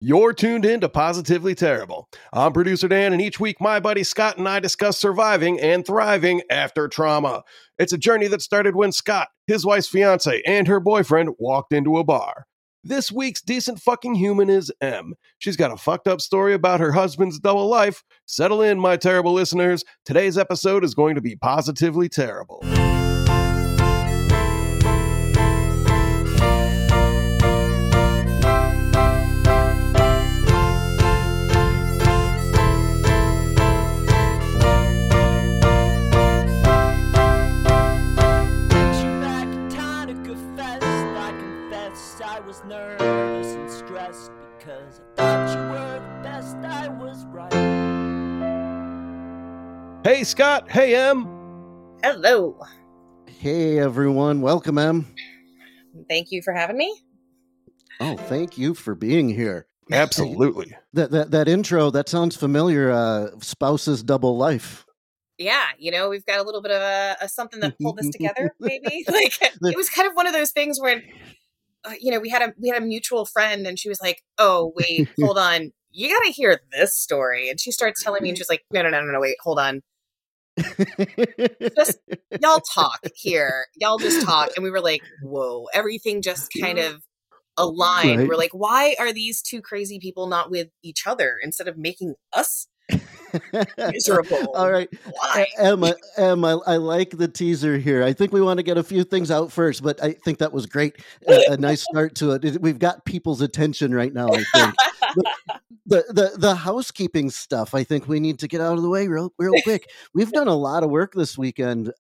You're tuned in to Positively Terrible. I'm producer Dan, and each week my buddy Scott and I discuss surviving and thriving after trauma. It's a journey that started when Scott, his wife's fiance, and her boyfriend walked into a bar. This week's decent fucking human is M. She's got a fucked up story about her husband's double life. Settle in, my terrible listeners. Today's episode is going to be positively terrible. Hey, Scott. Hey, M. Hello. Hey everyone, welcome Em. Thank you for having me. Oh, thank you for being here. Absolutely. That that that intro that sounds familiar. Uh, spouse's double life. Yeah, you know, we've got a little bit of a, a something that pulled us together, maybe. Like it was kind of one of those things where, uh, you know, we had a we had a mutual friend, and she was like, "Oh, wait, hold on, you got to hear this story." And she starts telling me, and she's like, "No, no, no, no, no, wait, hold on, just y'all talk here, y'all just talk." And we were like, "Whoa!" Everything just kind of aligned. Right. We're like, "Why are these two crazy people not with each other instead of making us miserable?" All right, Why? Emma, Emma, I like the teaser here. I think we want to get a few things out first, but I think that was great. A, a nice start to it. It- We've got people's attention right now. I think the, the the housekeeping stuff. I think we need to get out of the way real real quick. We've done a lot of work this weekend.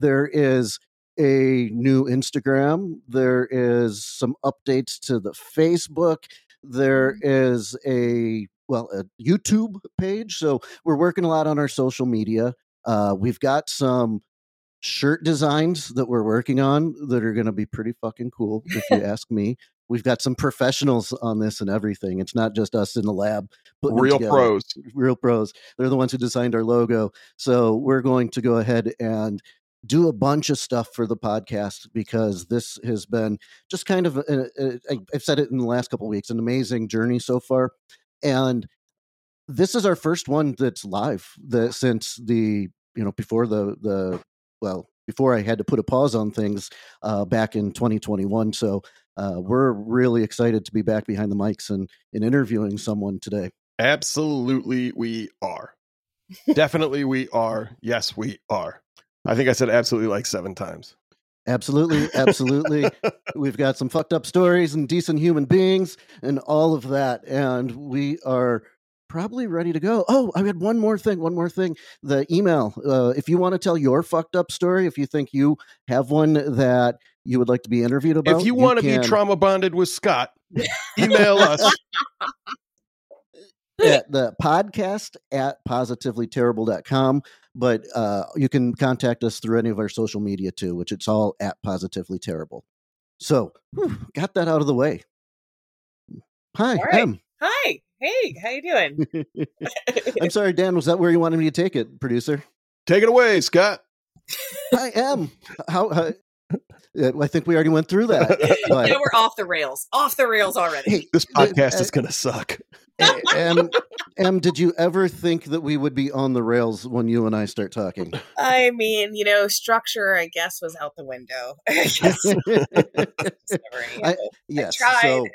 There is a new Instagram. There is some updates to the Facebook. There is a well a YouTube page. So we're working a lot on our social media. Uh, we've got some shirt designs that we're working on that are going to be pretty fucking cool, if you ask me. We've got some professionals on this and everything. It's not just us in the lab. Real pros. real pros. They're the ones who designed our logo. So we're going to go ahead and do a bunch of stuff for the podcast because this has been just kind of a, a, a, I've said it in the last couple of weeks, an amazing journey so far, and this is our first one that's live. The since the you know before the the well before I had to put a pause on things uh, back in 2021. So uh, we're really excited to be back behind the mics and, and interviewing someone today. Absolutely, we are. Definitely, we are. Yes, we are. I think I said absolutely like seven times. Absolutely, absolutely. We've got some fucked up stories and decent human beings and all of that. And we are probably ready to go. Oh, I had one more thing. One more thing. The email. Uh, if you want to tell your fucked up story, if you think you have one that you would like to be interviewed about, if you want to be trauma bonded with Scott, email us. at the podcast at positivelyterrible.com. But uh, you can contact us through any of our social media too, which it's all at positively terrible. So, whew, got that out of the way. Hi, All right. Em. Hi. Hey, how you doing? I'm sorry, Dan. Was that where you wanted me to take it, producer? Take it away, Scott. I am. How? how uh, I think we already went through that. But you know, we're off the rails. Off the rails already. hey, This podcast uh, is going to suck. Em, Em, did you ever think that we would be on the rails when you and I start talking? I mean, you know, structure, I guess, was out the window. I guess. It's never, I- yes. tried. So,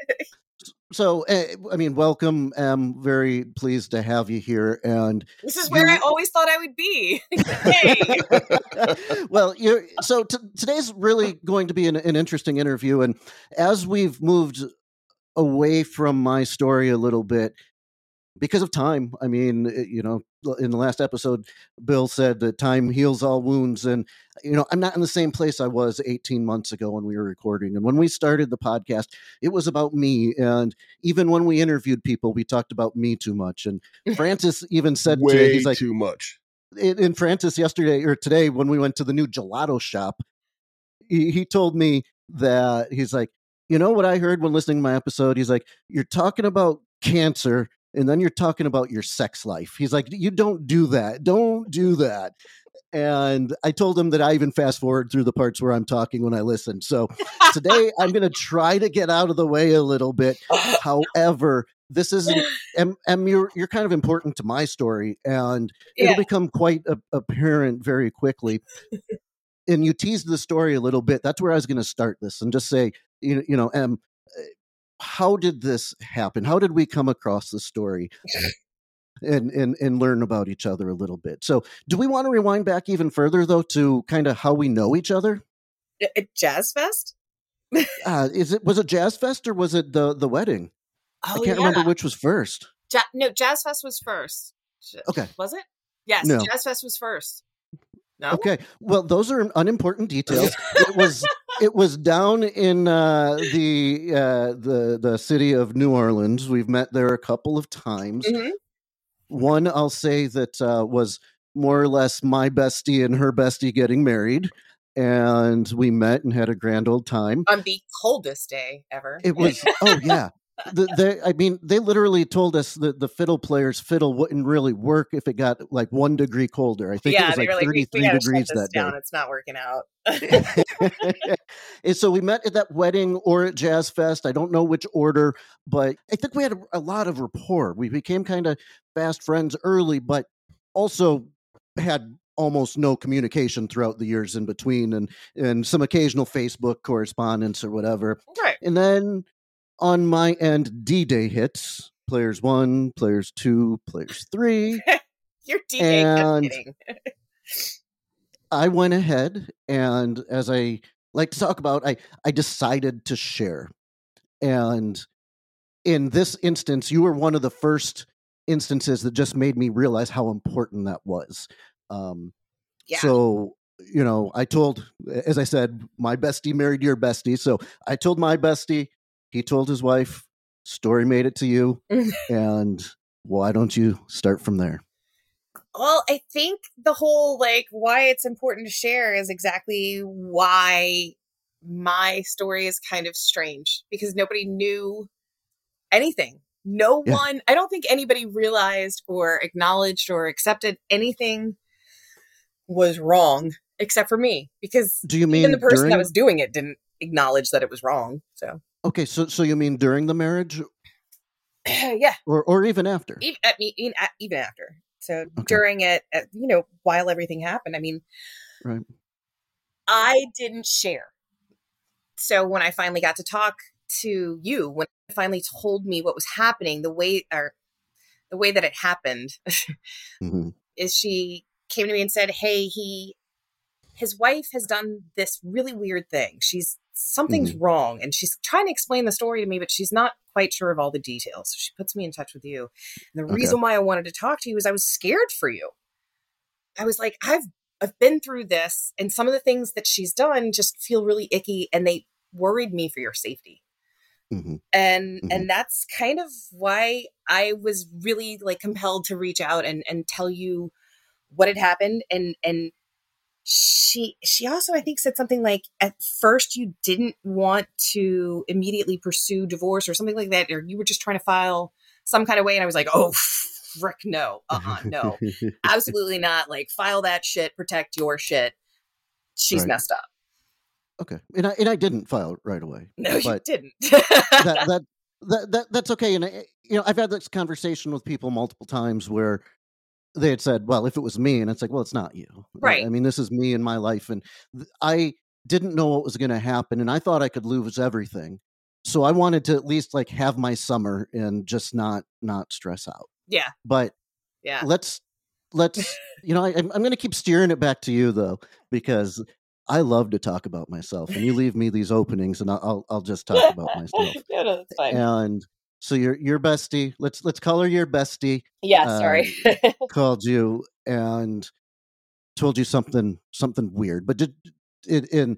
so uh, I mean, welcome. I'm very pleased to have you here. And this is where I always thought I would be. hey. well, you're so t- today's really going to be an, an interesting interview. And as we've moved away from my story a little bit because of time, I mean, eh, you know, in the last episode, Bill said that time heals all wounds. And, you know, I'm not in the same place I was 18 months ago when we were recording. And when we started the podcast, it was about me. And even when we interviewed people, we talked about me too much. And Francis even said Way he's like, too much. in, in Francis yesterday or today when we went to the new gelato shop, he, he told me that he's like, you know what I heard when listening to my episode? He's like, you're talking about cancer and then you're talking about your sex life. He's like, you don't do that. Don't do that. And I told him that I even fast forward through the parts where I'm talking when I listen. So today I'm going to try to get out of the way a little bit. However, this isn't em you're you're kind of important to my story and Yeah. it'll become quite a, apparent very quickly and you teased the story a little bit that's where i was going to start this and just say you know, you know em uh, how did this happen how did we come across the story and and and learn about each other a little bit so do we want to rewind back even further though to kind of how we know each other At Jazz Fest? uh, is it was it jazz fest or was it the the wedding Oh, i can't yeah. remember which was first Ja- no, Jazz Fest was first. Okay. Was it? Yes, No. Jazz Fest was first. No? Okay. Well, those are unimportant details. it was it was down in uh, the uh, the the city of New Orleans. We've met there a couple of times. Mhm. One, I'll say that uh, was more or less my bestie and her bestie getting married, and we met and had a grand old time. On the coldest day ever. It was oh yeah. The, they, I mean, they literally told us that the fiddle player's fiddle wouldn't really work if it got like one degree colder. I think yeah, it was like were like, 33 degrees that day. down. It's not working out. and so we met at that wedding or at Jazz Fest. I don't know which order, but I think we had a, a lot of rapport. We became kind of fast friends early, but also had almost no communication throughout the years in between and and some occasional Facebook correspondence or whatever. right. And then on my end, D Day hits. Players one, players two, players three. You're DJ And- kidding. I went ahead and as I like to talk about, I I decided to share. And in this instance, you were one of the first instances that just made me realize how important that was. Um Yeah. so you know, I told as I said, my bestie married your bestie. So I told my bestie, he told his wife, story made it to you, and why don't you start from there? Well, I think the whole like why it's important to share is exactly why my story is kind of strange because nobody knew anything. No Yeah. one, I don't think anybody realized or acknowledged or accepted anything was wrong except for me because Do you mean even the person during that was doing it didn't acknowledge that it was wrong. So, Okay, so so you mean during the marriage yeah, or or even after? even, at me, even, after. So during it, you know, while everything happened, I mean, Right. I didn't share. So when I finally got to talk to you, when you finally told me what was happening, the way or the way that it happened hmm is she came to me and said, "Hey, he his wife has done this really weird thing. She's something's wrong and she's trying to explain the story to me, but she's not quite sure of all the details. So she puts me in touch with you. And the Okay. reason why I wanted to talk to you is I was scared for you. I was like, I've I've been through this and some of the things that she's done just feel really icky and they worried me for your safety hmm and Mhm. and that's kind of why i was really like compelled to reach out and and tell you what had happened and and she she also i think said something like at first you didn't want to immediately pursue divorce or something like that or you were just trying to file some kind of way. And i was like oh frick no. Uh-uh no. Absolutely not. Like file that shit protect your shit. She's Right. messed up. Okay, and I and I didn't file right away. no you didn't. that, that that that that's okay. And I, you know, I've had this conversation with people multiple times where they had said, "Well, if it was me," and it's like, "Well, it's not you, Right. I mean, this is me in my life, and th- I didn't know what was going to happen, and I thought I could lose everything." So I wanted to at least like have my summer and just not not stress out. yeah But yeah let's let's you know I, i'm, I'm going to keep steering it back to you though because i love to talk about myself and you leave me these openings and i'll i'll, I'll just talk about myself no, no, that's fine. and so your your bestie let's let's call her your bestie yeah, uh, sorry. called you and told you something something weird but did it in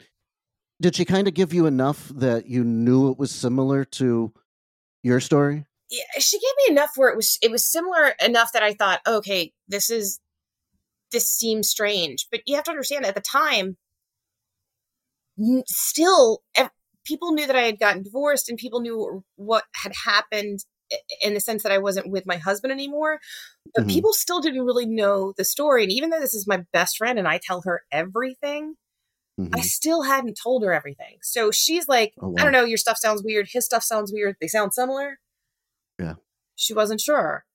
did she kind of give you enough that you knew it was similar to your story yeah, she gave me enough where it was it was similar enough that I thought, okay, this is this seems strange. But you have to understand at the time, still people knew that I had gotten divorced and people knew what had happened in the sense that I wasn't with my husband anymore. But Mhm. people still didn't really know the story. And even though this is my best friend and I tell her everything, Mhm. I still hadn't told her everything. So she's like, Oh, I don't know, your stuff sounds weird. His stuff sounds weird. They sound similar. Yeah. she wasn't sure.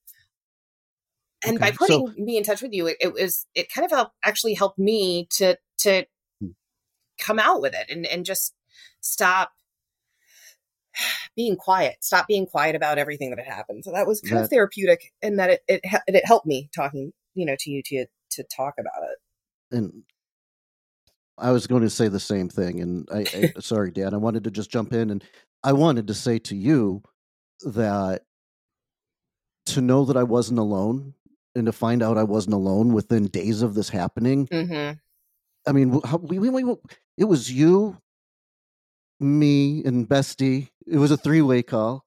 And Okay, by putting so- me in touch with you, it, it was it kind of helped actually helped me to to Hmm. come out with it and and just stop being quiet, stop being quiet about everything that had happened. So that was kind of therapeutic, and that it it it helped me talking, you know, to you to to talk about it. and I was going to say the same thing. And I, I sorry, Dan, I wanted to just jump in and I wanted to say to you that to know that I wasn't alone and to find out I wasn't alone within days of this happening. Mm-hmm. I mean, how, we, we, we, it was you, me, and Bestie. It was a three way call.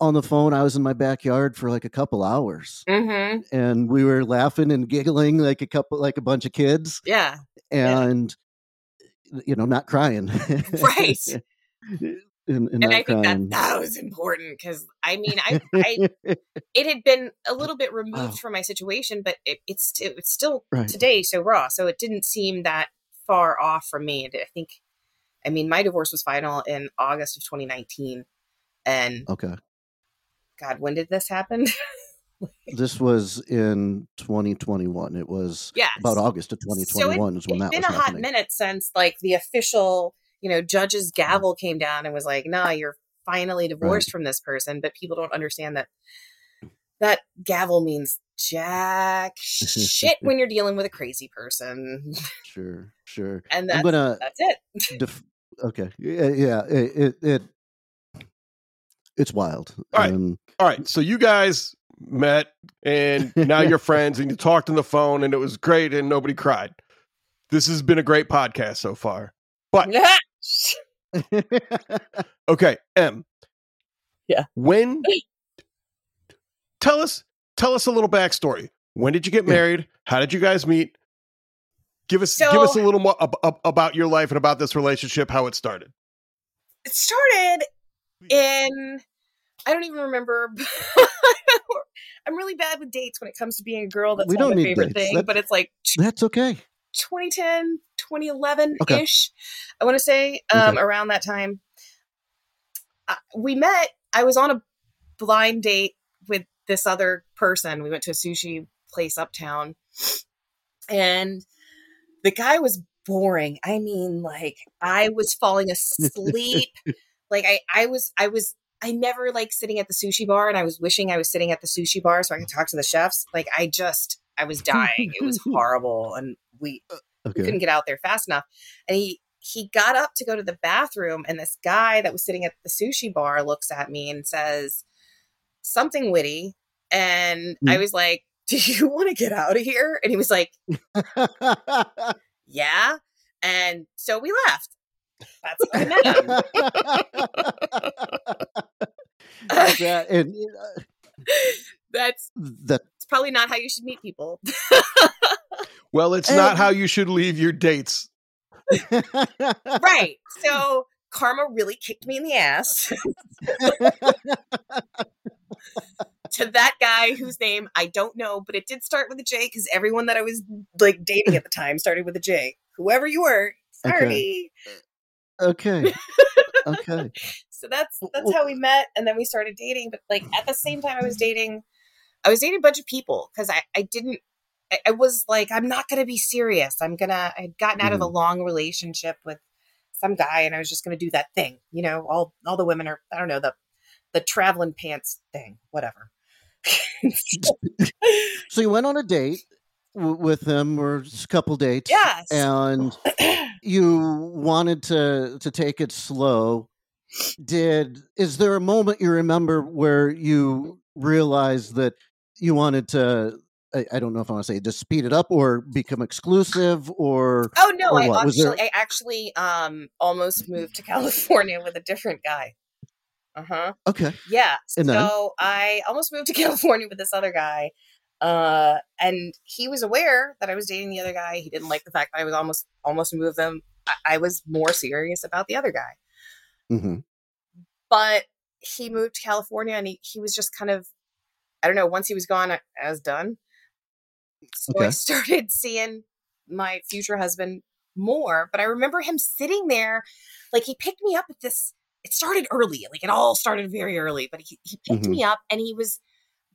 On the phone, I was in my backyard for like a couple hours, Mm-hmm. and we were laughing and giggling like a couple, like a bunch of kids. Yeah. Yeah. and you know not crying Right. and, and and not I think that that was important because I mean, I, I it had been a little bit removed Wow. from my situation, but it, it's it was still Right. today so raw, so it didn't seem that far off from me. And I think, I mean, my divorce was final in August of 2019, and okay God, when did this happen? this was in 2021 it was yes, about august of So it- 2021 is when it's that been was a hot minute since like the official, you know, judge's gavel came down and was like, "Nah, you're finally divorced from this person." But people don't understand that that gavel means jack shit when you're dealing with a crazy person, sure sure and i'm that's gonna that's it. def- okay yeah, yeah it, it it it's wild All right. Um, All right, so you guys met and now you're friends and you talked on the phone and it was great and nobody cried. This has been a great podcast so far. But okay, M. Yeah. When tell us tell us a little backstory. When did you get Yeah. married? How did you guys meet? Give us give us a little more ab- ab- about your life and about this relationship, how it started. it started in I don't even remember. I'm really bad with dates when it comes to being a girl. That's We not don't my need favorite dates. thing, That- but it's like that's okay 2010 2011 Okay. ish i want to say um around that time uh, we met i was on a blind date with this other person we went to a sushi place uptown and the guy was boring i mean like i was falling asleep like i i was i was i never like sitting at the sushi bar and i was wishing i was sitting at the sushi bar so i could talk to the chefs like i just i was dying it was horrible and we we couldn't get out there fast enough. And he he got up to go to the bathroom, and this guy that was sitting at the sushi bar looks at me and says something witty. And I Mm. was like, Do you want to get out of here? And he was like, Yeah. And so we left. That's how I met him. that, and uh, That's that it's probably not how you should meet people. Well, it's not how you should leave your dates. right. So karma really kicked me in the ass. To that guy whose name I don't know, but it did start with a J because everyone that I was like dating at the time started with a J. Whoever you were, sorry. okay okay So that's that's how we met, and then we started dating. But like at the same time, I was dating, I was dating a bunch of people because I I didn't. I, I was like, I'm not gonna be serious. I'm gonna. I had gotten out of a mm-hmm. long relationship with some guy, and I was just gonna do that thing. You know, all all the women are. I don't know the the traveling pants thing, whatever. so you went on a date w- with him or just a couple dates yes. and you wanted to to take it slow did is there a moment you remember where you realized that you wanted to I, I don't know if I want to say just speed it up or become exclusive or Oh no, Or I actually I actually um almost moved to California with a different guy. Uh-huh. okay Yeah. And then? so I almost moved to California with this other guy. Uh and he was aware that I was dating the other guy. He didn't like the fact that I was almost almost moved them. I, I was more serious about the other guy. Mm-hmm. But he moved to California and he, he was just kind of I don't know, once he was gone I, I was done. So I started seeing my future husband more, but I remember him sitting there, like he picked me up at this. It started early, like it all started very early, but he, he picked Mhm. me up and he was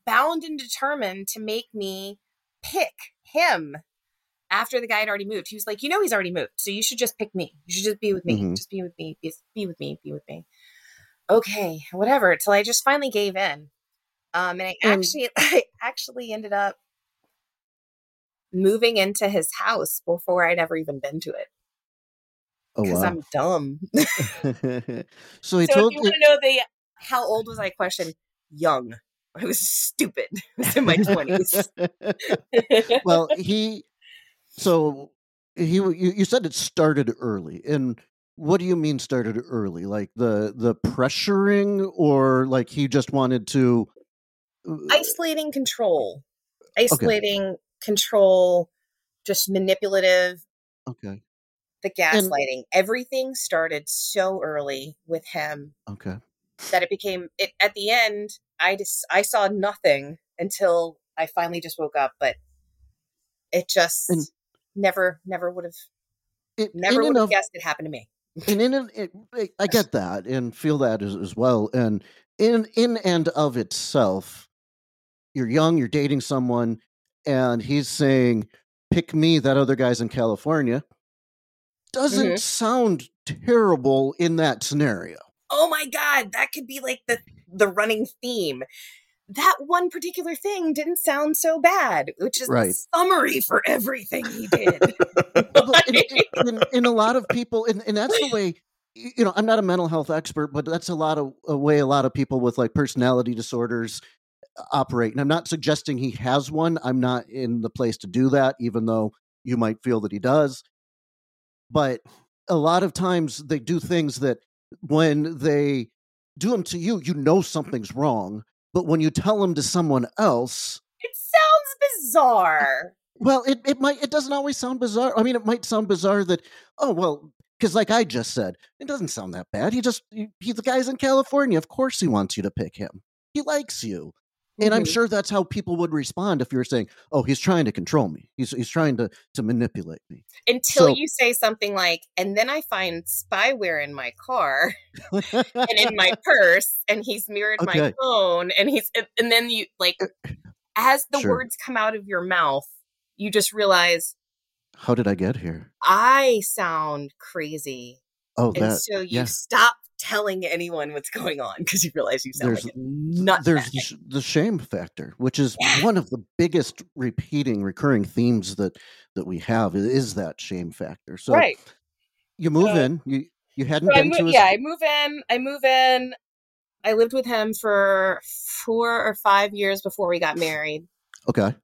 bound and determined to make me pick him after the guy had already moved. He was like, you know, he's already moved. So you should just pick me. You should just be with me. Mhm. Just be with me. Be, be with me. Be with me. Okay, whatever. Till I just finally gave in. Um, and I actually, I actually ended up moving into his house before I'd ever even been to it Oh because wow. I'm dumb. so he so told if you want to know the how old was I? Question: Young. I was stupid. I was in my twenties. well, he. So he. You, you said it started early, and what do you mean started early? Like the the pressuring, or like he just wanted to. uh, isolating control, isolating control, just manipulative. Okay. The gaslighting. Everything started so early with him Okay. that it became. It at the end. I just I saw nothing until I finally just woke up, but it just And- never never would have It, never would have guessed it happened to me. and in and it, it- I get that and feel that as, as well. And in in and of itself, you're young, you're dating someone, and he's saying, "Pick me." That other guy's in California. Doesn't Mhm. sound terrible in that scenario. oh my god that could be like the the running theme that one particular thing didn't sound so bad which is Right. the summary for everything he did in, in, in, in a lot of people, and, and that's the way. You know, I'm not a mental health expert, but that's a lot of a way a lot of people with like personality disorders uh, operate. And I'm not suggesting he has one. I'm not in the place to do that, even though you might feel that he does. But a lot of times they do things that when they do them to you, you know something's wrong. But when you tell them to someone else, it sounds bizarre well, it, it might it doesn't always sound bizarre. I mean, it might sound bizarre that oh well, because like I just said, it doesn't sound that bad. He just he, he the guy's in California. Of course, he wants you to pick him. He likes you, and I'm Mhm. sure that's how people would respond if you were saying, "Oh, he's trying to control me. He's he's trying to to manipulate me." until So- you say something like and then i find spyware in my car and in my purse and he's mirrored my phone and he's and then you like as the Sure. words come out of your mouth you just realize How did I get here? i sound crazy Oh, and that so you yeah. stop telling anyone what's going on because you realize you sound There's- like a nut. there's the, the shame factor, which is one of the biggest repeating, recurring themes that that we have. Is that shame factor? So right. you move So- in. You you hadn't So been mo- to his yeah, I move in. I move in. I lived with him for four or five years before we got married. okay.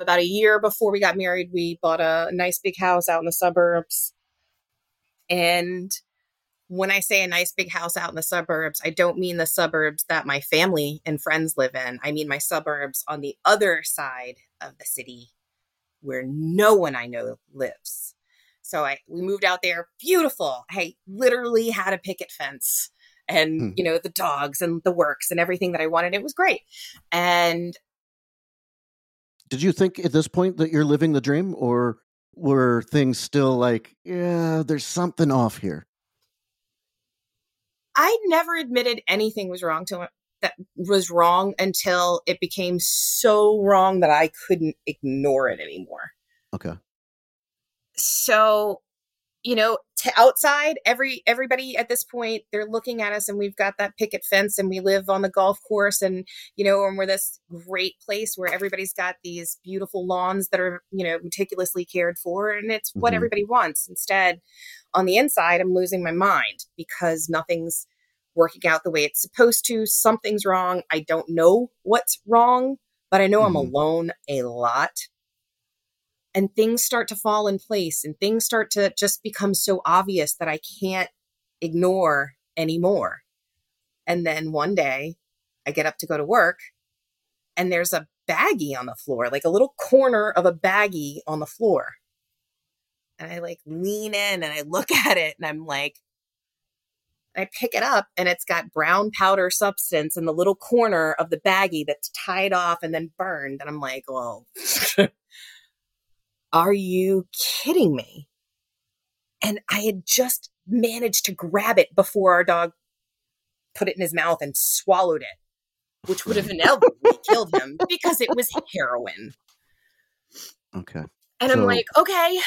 About a year before we got married, we bought a nice big house out in the suburbs. And when I say a nice big house out in the suburbs, I don't mean the suburbs that my family and friends live in. I mean my suburbs on the other side of the city where no one I know lives. So I we moved out there, beautiful. I literally had a picket fence and Hmm. you know the dogs and the works and everything that I wanted. It was great. And Did you think at this point that you're living the dream, or were things still like, yeah, there's something off here? I never admitted anything was wrong to that was wrong until it became so wrong that I couldn't ignore it anymore. Okay. So, you know, to outside, every everybody at this point, they're looking at us and we've got that picket fence and we live on the golf course and you know, and we're this great place where everybody's got these beautiful lawns that are, you know, meticulously cared for and it's what Mhm. everybody wants. Instead, on the inside, I'm losing my mind because nothing's working out the way it's supposed to. Something's wrong. I don't know what's wrong, but I know I'm Mhm. alone a lot. And things start to fall in place and things start to just become so obvious that I can't ignore anymore. And then one day I get up to go to work and there's a baggie on the floor, like a little corner of a baggie on the floor. And I like lean in and I look at it and I'm like, I pick it up and it's got brown powder substance in the little corner of the baggie that's tied off and then burned. And I'm like, well, are you kidding me? And I had just managed to grab it before our dog put it in his mouth and swallowed it. which would have inevitably killed him because it was heroin. Okay. And I'm like, okay,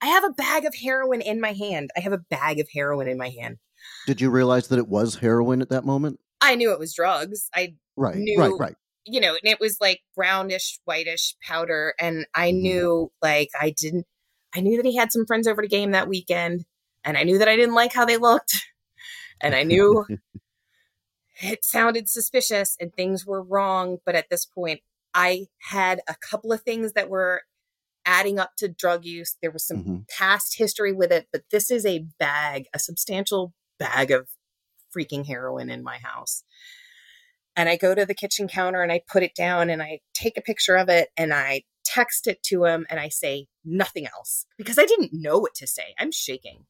I have a bag of heroin in my hand. I have a bag of heroin in my hand. Did you realize that it was heroin at that moment? I knew it was drugs. I, Right. Knew- Right. Right. You know, and it was like brownish, whitish powder. And I Mhm. knew, like, I didn't, I knew that he had some friends over to game that weekend. And I knew that I didn't like how they looked. And I knew it sounded suspicious and things were wrong. But at this point, I had a couple of things that were adding up to drug use. There was some Mhm. past history with it, but this is a bag, a substantial bag of freaking heroin in my house. And I go to the kitchen counter and I put it down and I take a picture of it and I text it to him and I say nothing else because I didn't know what to say. I'm shaking.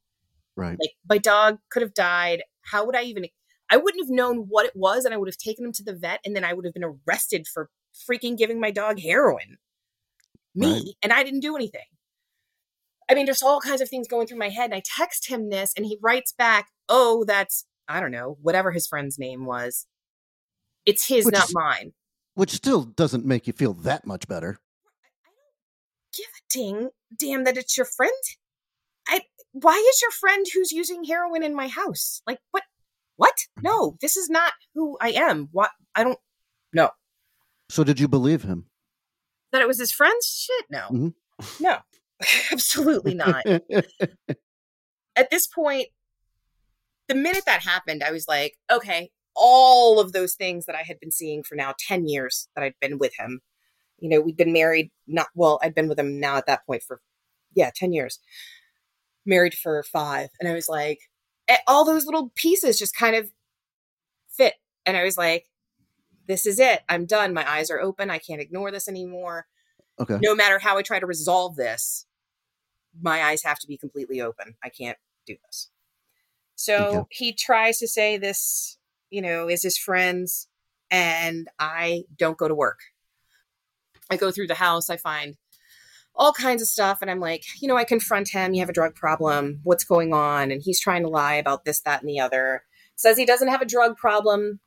Right. Like my dog could have died. How would I even I wouldn't have known what it was and I would have taken him to the vet and then I would have been arrested for freaking giving my dog heroin. Me, Right. and I didn't do anything. I mean, there's all kinds of things going through my head. And I text him this and he writes back, Oh, that's I don't know, whatever his friend's name was. It's his, Which not is- mine. Which still doesn't make you feel that much better. I don't give a ding, damn that it's your friend. I why is your friend who's using heroin in my house? Like what? What? No, this is not who I am. What? I don't know So did you believe him? that it was his friend's shit. No, Mhm. no, absolutely not. At this point, the minute that happened, I was like, okay, all of those things that I had been seeing for now 10 years that I'd been with him. You know, we'd been married, not, well, I'd been with him now at that point for, yeah, 10 years. Married for five. And I was like, all those little pieces just kind of fit. And I was like, this is it. I'm done. My eyes are open. I can't ignore this anymore. okay. No matter how I try to resolve this, my eyes have to be completely open. I can't do this. So Okay. he tries to say this, you know, is his friends, and I don't go to work. I go through the house, I find all kinds of stuff, and I'm like, you know, I confront him. You have a drug problem. What's going on? And he's trying to lie about this, that, and the other. Says he doesn't have a drug problem.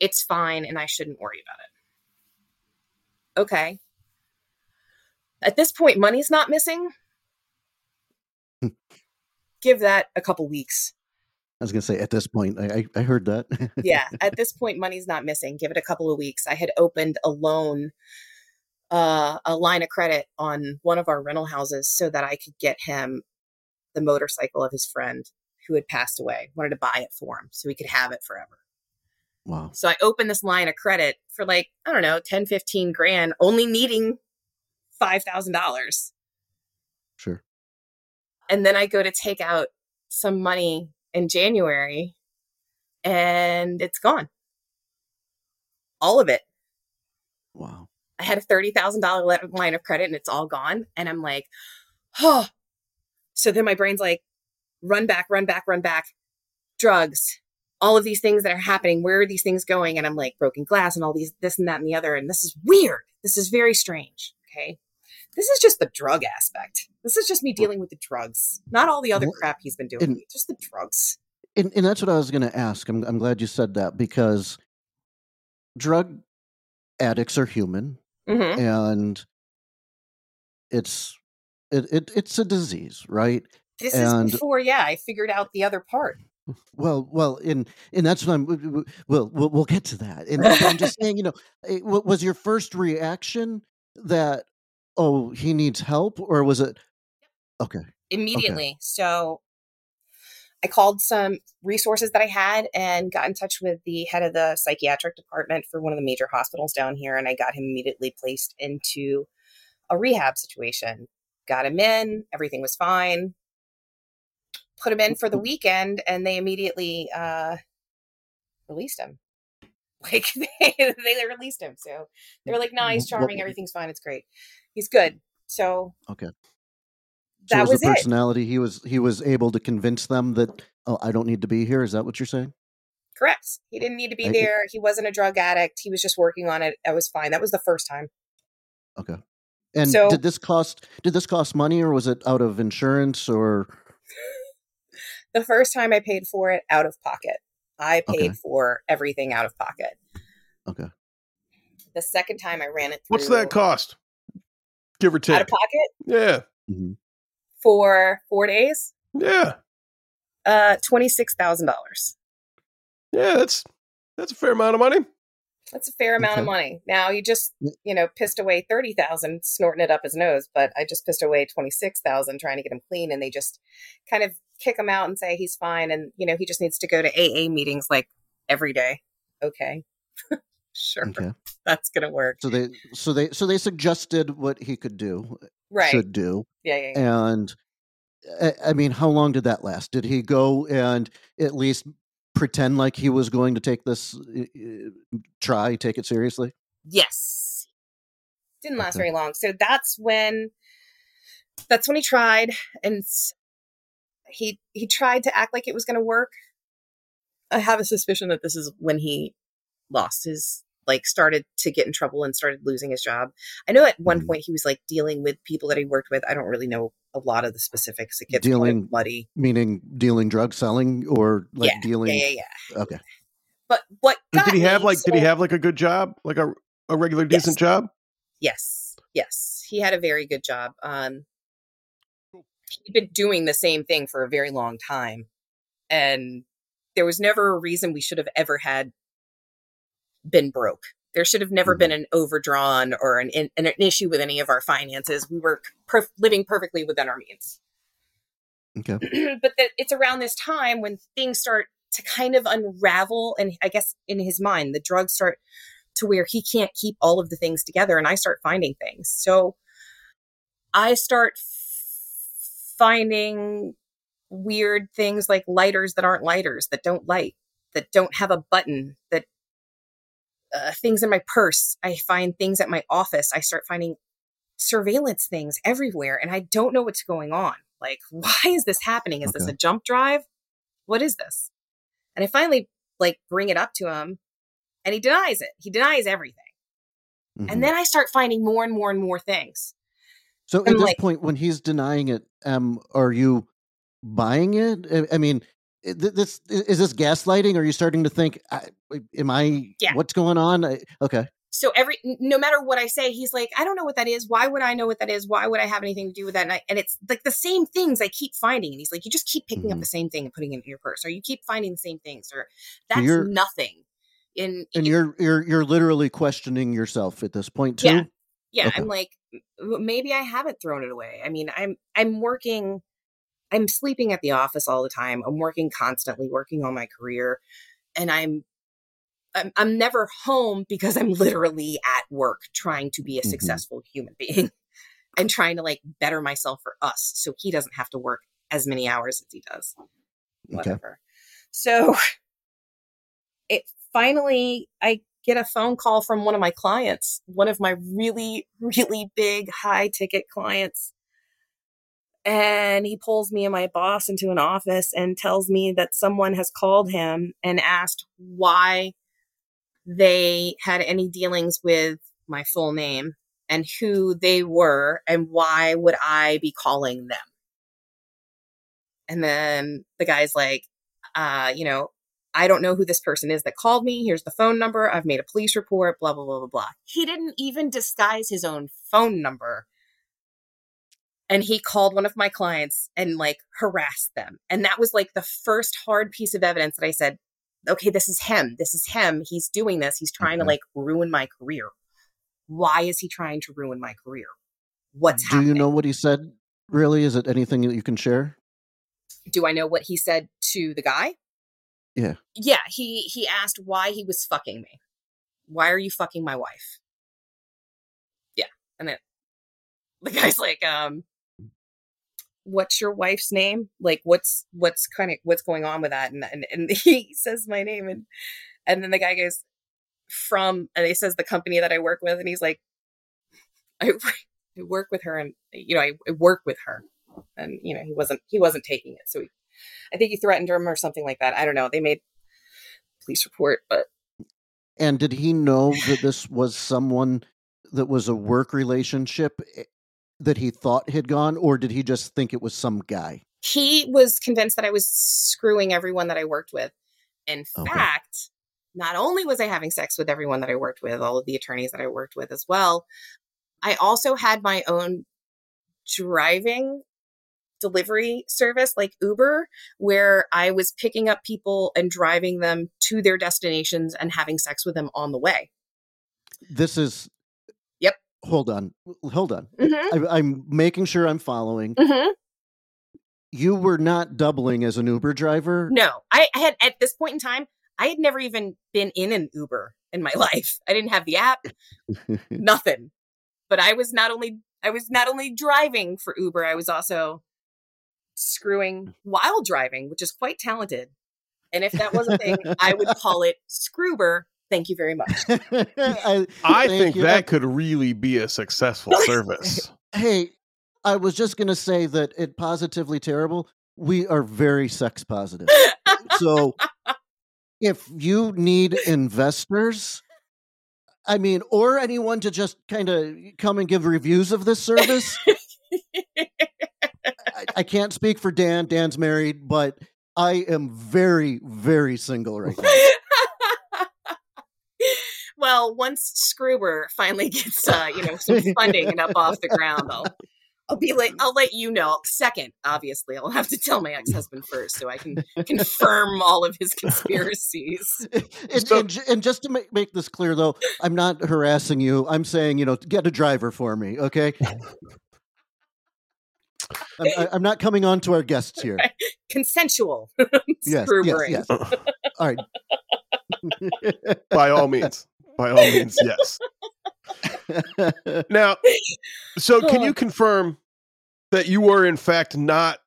It's fine, and I shouldn't worry about it. Okay. At this point, money's not missing. Hmm. Give that a couple weeks. I was gonna say at this point, I I, I heard that. yeah at this point money's not missing give it a couple of weeks i had opened a loan uh, a line of credit on one of our rental houses so that i could get him the motorcycle of his friend who had passed away wanted to buy it for him so he could have it forever wow. so i opened this line of credit for like i don't know 10 15 grand only needing $5000 Sure. and then I go to take out some money in January and it's gone. All of it. Wow. I had a $30,000 line of credit and it's all gone. And I'm like, oh. So then my brain's like, run back, run back, run back. Drugs, all of these things that are happening. Where are these things going? And I'm like, broken glass and all these, this and that and the other. And this is weird. This is very strange. Okay. This is just the drug aspect. This is just me dealing with the drugs, not all the other Well, crap he's been doing. and- just the drugs. And and that's what I was gonna ask. I'm I'm glad you said that because drug addicts are human Mm-hmm. and it's it, it it's a disease, right? This and- is before, yeah, I figured out the other part. Well, well, and and that's what I'm. We'll we'll, we'll get to that. And I'm just saying, you know, it, was your first reaction that oh he needs help, or was it okay? immediately. So I called some resources that I had and got in touch with the head of the psychiatric department for one of the major hospitals down here. And I got him immediately placed into a rehab situation. Got him in, everything was fine. Put him in for the weekend, and they immediately uh, released him. Like they, they released him. So they were like, "No, he's charming. Everything's fine. It's great. He's good." So Okay. So that it was was the it. personality. He was he was able to convince them that oh I don't need to be here. Is that what you're saying? Correct. He didn't need to be I- there. He wasn't a drug addict. He was just working on it. I was fine. That was the first time. Okay. And So- did this cost did this cost money or was it out of insurance or The first time I paid for it out of pocket. I paid Okay. for everything out of pocket. Okay. The second time I ran it through What's that cost? Give or out of pocket Yeah. Mhm. for four days, Yeah. uh, twenty six thousand dollars. Yeah, that's that's a fair amount of money. That's a fair amount of money. Now you just, you know, pissed away thirty thousand snorting it up his nose, but I just pissed away twenty six thousand trying to get him clean, and they just kind of kick him out and say he's fine, and you know he just needs to go to AA meetings like every day. Okay, sure, Okay. that's gonna work. So they so they so they suggested what he could do, Right? should do, Yeah, yeah, yeah. and I, I mean, how long did that last? Did he go and at least pretend like he was going to take this uh, try, take it seriously? Yes. Didn't last Okay. very long. So that's when that's when he tried and he he tried to act like it was going to work. I have a suspicion that this is when he lost his like started to get in trouble and started losing his job. I know at one Mhm. point he was like dealing with people that he worked with. I don't really know a lot of the specifics. It gets Dealing- muddy. Meaning dealing drug selling or like Yeah, dealing? Yeah, yeah, yeah. Okay. But what got did he have like did he have like a good job? Like a a regular decent Yes. job? Yes, yes, he had a very good job. Um, he'd been doing the same thing for a very long time, and there was never a reason we should have ever had been broke. There should have never Mhm. been an overdrawn or an, an an issue with any of our finances. We were per- living perfectly within our means. Okay. but that it's around this time when things start to kind of unravel and i guess in his mind the drugs start to where he can't keep all of the things together and i start finding things so i start f- finding weird things like lighters that aren't lighters that don't light that don't have a button that uh, things in my purse. I find things at my office. I start finding surveillance things everywhere and i don't know what's going on. Like why is this happening? Is this a jump drive? What is this? And i finally like bring it up to him and he denies it. He denies everything. Mhm. and then i start finding more and more and more things. So at I'm this like- point, when he's denying it, um, are you buying it? I, I mean, this is this gaslighting? Are you starting to think, I, am I? Yeah. What's going on? I, okay. so every no matter what i say he's like i don't know what that is why would i know what that is why would i have anything to do with that and, I, and it's like the same things i keep finding and he's like you just keep picking up Mhm. the same thing and putting it in your purse or you keep finding the same things or that's you're- nothing in And you're you're you're literally questioning yourself at this point too. Yeah. yeah Okay. i'm like maybe i haven't thrown it away i mean i'm i'm working i'm sleeping at the office all the time i'm working constantly working on my career and i'm i'm, I'm never home because i'm literally at work trying to be a Mhm. successful human being and trying to like better myself for us so he doesn't have to work as many hours as he does Okay. whatever so it finally i get a phone call from one of my clients one of my really really big high ticket clients and he pulls me and my boss into an office and tells me that someone has called him and asked why they had any dealings with my full name and who they were and why would I be calling them. And then the guy's like, uh, you know, I don't know who this person is that called me. Here's the phone number. I've made a police report, blah, blah, blah, blah, blah. He didn't even disguise his own phone number. And he called one of my clients and like harassed them. And that was like the first hard piece of evidence that I said, okay, this is him. This is him. He's doing this. He's trying to like ruin my career. Why is he trying to ruin my career? What's happening? Do happening? you know what he said? Really, is it anything that you can share? do I know what he said to the guy? Yeah. Yeah, he he asked why he was fucking me. Why are you fucking my wife? Yeah. And then the guy's like, um, what's your wife's name? Like what's what's kind of what's going on with that? And and, and he says my name and and then the guy goes from and he says the company that I work with and he's like I, I work with her and you know I, I work with her and you know he wasn't he wasn't taking it so he I think he threatened him or something like that. I don't know. They made police report, but And did he know that this was someone that was a work relationship that he thought had gone, or did he just think it was some guy? he was convinced that I was screwing everyone that I worked with. In Okay. fact, not only was I having sex with everyone that I worked with, all of the attorneys that I worked with as well, I also had my own driving delivery service like Uber, where I was picking up people and driving them to their destinations and having sex with them on the way. This is. Hold on. Hold on. Mm-hmm. I, I'm making sure I'm following. Mm-hmm. You were not doubling as an Uber driver. No, I, I had at this point in time, I had never even been in an Uber in my life. I didn't have the app, nothing. But I was not only I was not only driving for Uber, I was also screwing while driving, which is quite talented. And if that was a thing, I would call it Scroober. Thank you very much. I, I think you. that could really be a successful service. Hey, I was just going to say that at Positively Terrible, we are very sex positive. so if you need investors, I mean, or anyone to just kind of come and give reviews of this service, I, I can't speak for Dan. Dan's married, but I am very, very single right now. Well, once Scroober finally gets uh, you know some funding and up off the ground, I'll I'll be like I'll let you know. Second, obviously, I'll have to tell my ex husband first so I can confirm all of his conspiracies. and, So- and, and just to make, make this clear, though, I'm not harassing you. I'm saying, you know, get a driver for me, okay? I'm, I- I'm not coming on to our guests here. Consensual Yes, yes, yes. All right. By all means. By all means, yes. Now, so can you confirm that you were in fact not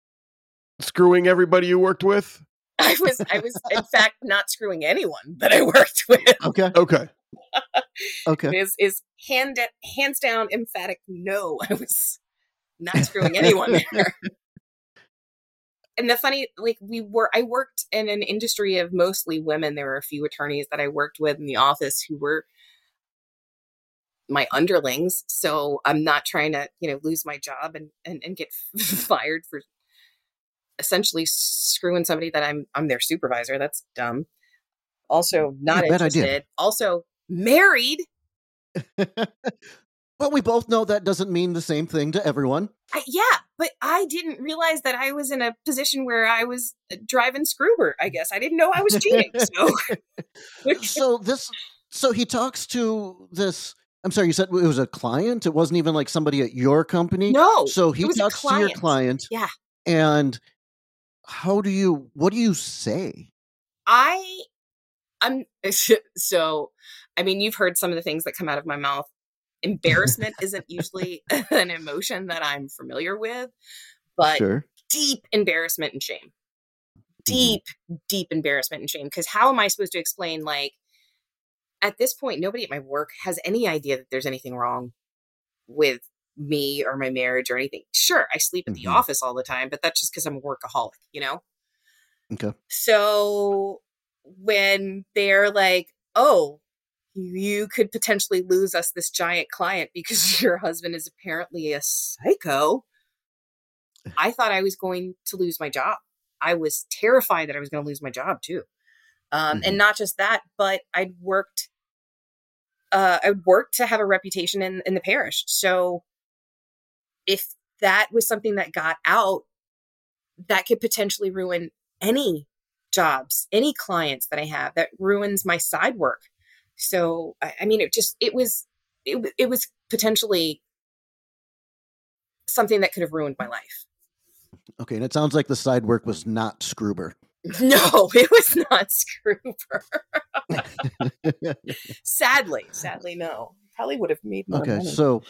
screwing everybody you worked with? I was I was in fact not screwing anyone that I worked with. okay. Okay. Okay. Is is hand hands down emphatic no. I was not screwing anyone there. And the funny, like we were, I worked in an industry of mostly women. There were a few attorneys that I worked with in the office who were my underlings. So I'm not trying to, you know, lose my job and and, and get fired for essentially screwing somebody that I'm I'm their supervisor. That's dumb. Also not Yeah, interested. Also married. but we both know that doesn't mean the same thing to everyone. I, yeah, but I didn't realize that I was in a position where I was uh, driving Scroober. I guess I didn't know I was cheating. So So this, so he talks to this. I'm sorry, you said it was a client. It wasn't even like somebody at your company. no, So he it was a talks to your client. Yeah. And how do you? What do you say? I, I'm so. I mean, you've heard some of the things that come out of my mouth. Embarrassment isn't usually an emotion that I'm familiar with, but sure. deep embarrassment and shame. Mhm. Deep, deep embarrassment and shame. Because how am I supposed to explain, like, at this point, nobody at my work has any idea that there's anything wrong with me or my marriage or anything. Sure, I sleep at the Mhm. office all the time, but that's just because I'm a workaholic, you know? Okay. So when they're like, oh, you could potentially lose us this giant client because your husband is apparently a psycho, I thought I was going to lose my job. I was terrified that I was going to lose my job too. Um, Mhm. And not just that, but I'd worked. Uh, I worked to have a reputation in, in the parish. So if that was something that got out, that could potentially ruin any jobs, any clients that I have. That ruins my side work. So I, I mean, it just it was it, it was potentially something that could have ruined my life. Okay. And it sounds like the side work was not Scroober. No, it was not Scroober. sadly, sadly, no. Probably would have made more Okay. money. So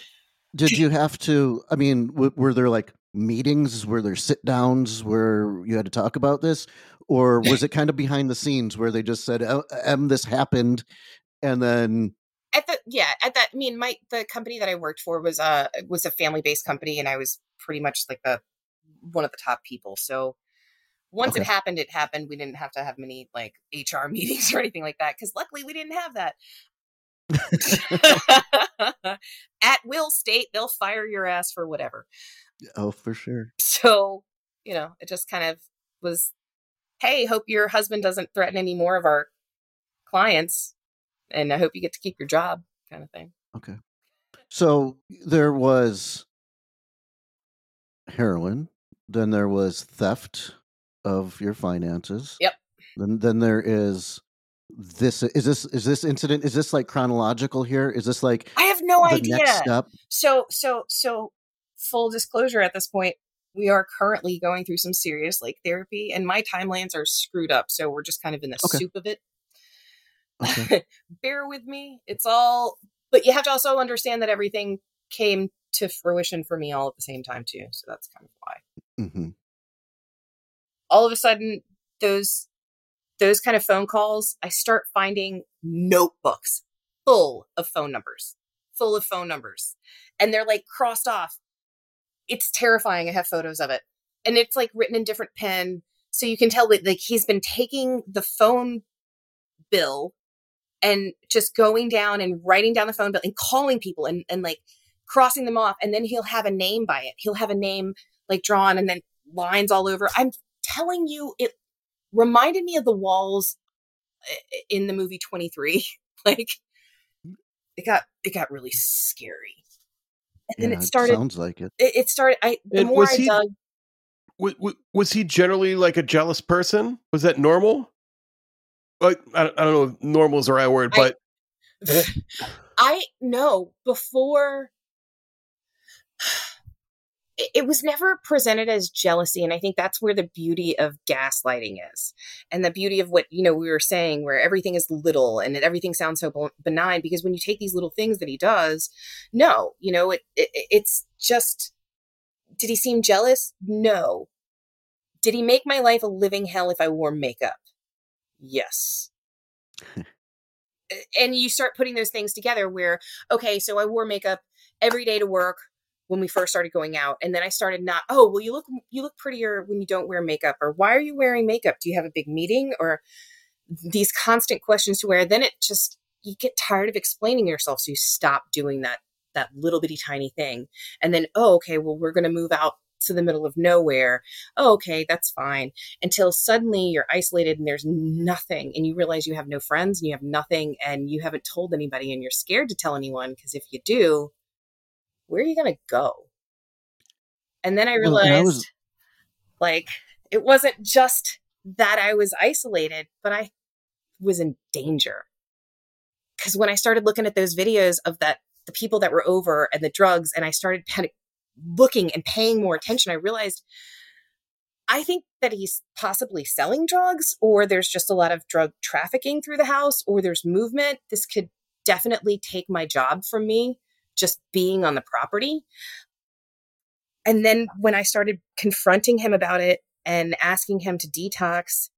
did you have to? I mean, w- were there like meetings? Were there sit downs where you had to talk about this? Or was it kind of behind the scenes where they just said, "Oh, "Em, this happened," and then at the yeah at that i mean my the company that i worked for was a was a family based company and i was pretty much like the one of the top people so once it happened it happened. We didn't have to have many like hr meetings or anything like that because luckily we didn't have that. At will state they'll fire your ass for whatever. Oh, for sure. so you know it just kind of was hey hope your husband doesn't threaten any more of our clients and I hope you get to keep your job kind of thing. Okay. So there was heroin, then there was theft of your finances. Yep. Then then there is this is this is this incident is this like chronological here? Is this like I have no idea. next step? So so so full disclosure at this point, we are currently going through some serious like therapy and my timelines are screwed up, so we're just kind of in the Okay. soup of it. Okay. Bear with me. It's all but you have to also understand that everything came to fruition for me all at the same time too. So that's kind of why. hmm all of a sudden those those kind of phone calls i start finding notebooks full of phone numbers full of phone numbers and they're like crossed off it's terrifying i have photos of it and it's like written in different pen so you can tell that like he's been taking the phone bill and just going down and writing down the phone bill and calling people and, and like crossing them off and then he'll have a name by it he'll have a name like drawn and then lines all over i'm telling you it reminded me of the walls eh, eh, in the movie 23 like it got it got really scary and then it started sounds like it. it, it started i the And more was i he- dug Was, was he generally like a jealous person? Was that normal? Like I don't, I don't know if normal is the right word, I- but I know before it was never presented as jealousy and i think that's where the beauty of gaslighting is and the beauty of what you know we were saying where everything is little and that everything sounds so benign because when you take these little things that he does no you know it, it it's just did he seem jealous? No. Did he make my life a living hell if i wore makeup yes. And you start putting those things together where okay so i wore makeup every day to work when we first started going out and then i started not oh well you look you look prettier when you don't wear makeup or why are you wearing makeup? Do you have a big meeting? or these constant questions to where then it just you get tired of explaining yourself so you stop doing that that little bitty tiny thing and then oh okay well we're going to move out to the middle of nowhere oh, okay that's fine until suddenly you're isolated and there's nothing and you realize you have no friends and you have nothing and you haven't told anybody and you're scared to tell anyone because if you do where are you going to go? And then i realized and I was- like it wasn't just that i was isolated but i was in danger. Because when i started looking at those videos of that the people that were over and the drugs and i started of looking and paying more attention i realized I think that he's possibly selling drugs, or there's just a lot of drug trafficking through the house, or there's movement. This could definitely take my job from me just being on the property. And then when I started confronting him about it and asking him to detox,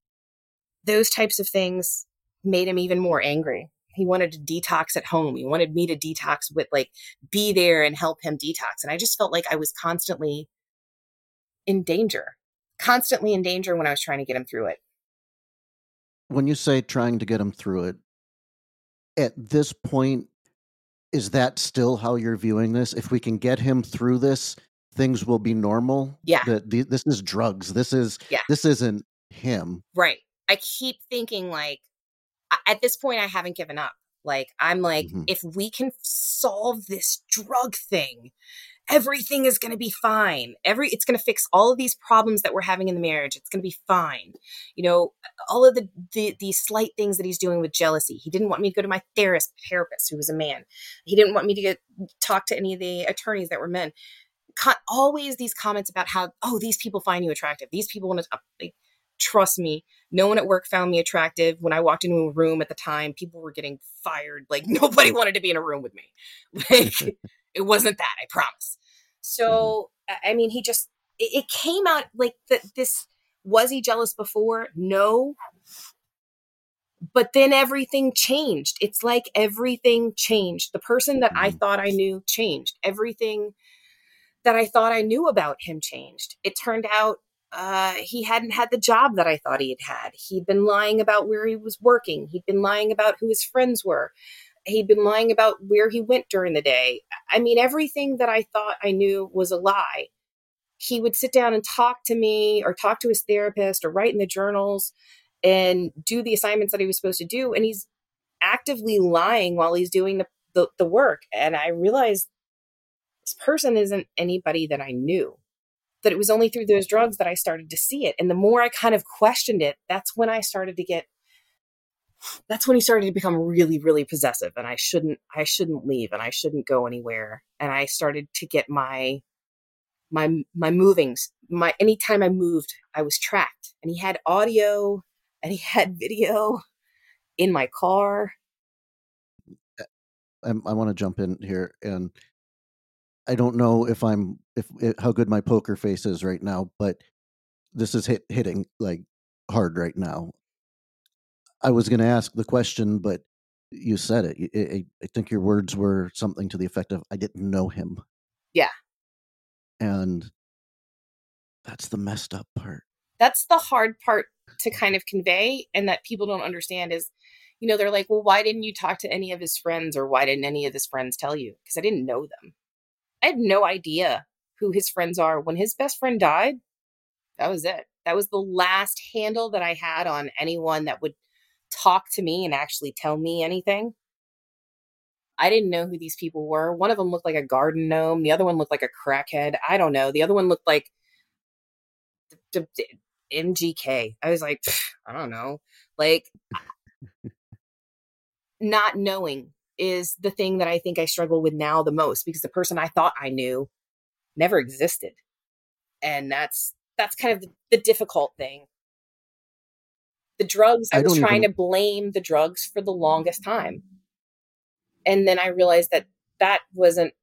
those types of things made him even more angry. He wanted to detox at home. He wanted me to detox with, like, be there and help him detox. And I just felt like I was constantly in danger constantly in danger when I was trying to get him through it. When you say trying to get him through it, at this point, is that still how you're viewing this? If we can get him through this, things will be normal. Yeah. That the, this is drugs. This is Yeah. this isn't him. Right. I keep thinking like at this point I haven't given up. Like I'm like Mhm. if we can solve this drug thing, everything is going to be fine. Every it's going to fix all of these problems that we're having in the marriage. It's going to be fine. You know, all of the, the these slight things that he's doing with jealousy. He didn't want me to go to my therapist, therapist who was a man. He didn't want me to get talk to any of the attorneys that were men. Co- always these comments about how oh these people find you attractive. These people want to like, trust me. No one at work found me attractive. When I walked into a room at the time, people were getting fired. Like nobody wanted to be in a room with me. Like it wasn't that, I promise. So, I I mean, he just, it, it came out like that this, was he jealous before? No. But then everything changed. It's like everything changed. The person that I Mhm. thought I knew changed. Everything that I thought I knew about him changed. It turned out uh, he hadn't had the job that I thought he had had. He'd been lying about where he was working. He'd been lying about who his friends were. He'd been lying about where he went during the day. I mean, everything that I thought I knew was a lie. He would sit down and talk to me or talk to his therapist or write in the journals and do the assignments that he was supposed to do. And he's actively lying while he's doing the, the, the work. And I realized this person isn't anybody that I knew. That it was only through those drugs that I started to see it. And the more I kind of questioned it, that's when I started to get that's when he started to become really really possessive and i shouldn't i shouldn't leave and i shouldn't go anywhere. And i started to get my my my movings my anytime i moved i was tracked. And he had audio and he had video in my car. Uh, I, I want to jump in here and i don't know if i'm if, if how good my poker face is right now but this is hit hitting like hard right now I was going to ask the question, but you said it. Eh, I, I, think your words were something to the effect of, I didn't know him. Yeah. And that's the messed up part. That's the hard part to kind of convey and that people don't understand is, you know, they're like, well, why didn't you talk to any of his friends or why didn't any of his friends tell you? Because I didn't know them. I had no idea who his friends are. When his best friend died, that was it. That was the last handle that I had on anyone that would talk to me and actually tell me anything. I didn't know who these people were. One of them looked like a garden gnome. The other one looked like a crackhead. I don't know. The other one looked like d- d- MGK. I was like, I don't know. Like, not knowing is the thing that I think I struggle with now the most because the person I thought I knew never existed. And that's that's kind of the, the difficult thing the drugs, I, I was trying even... to blame the drugs for the longest time. And then I realized that that wasn't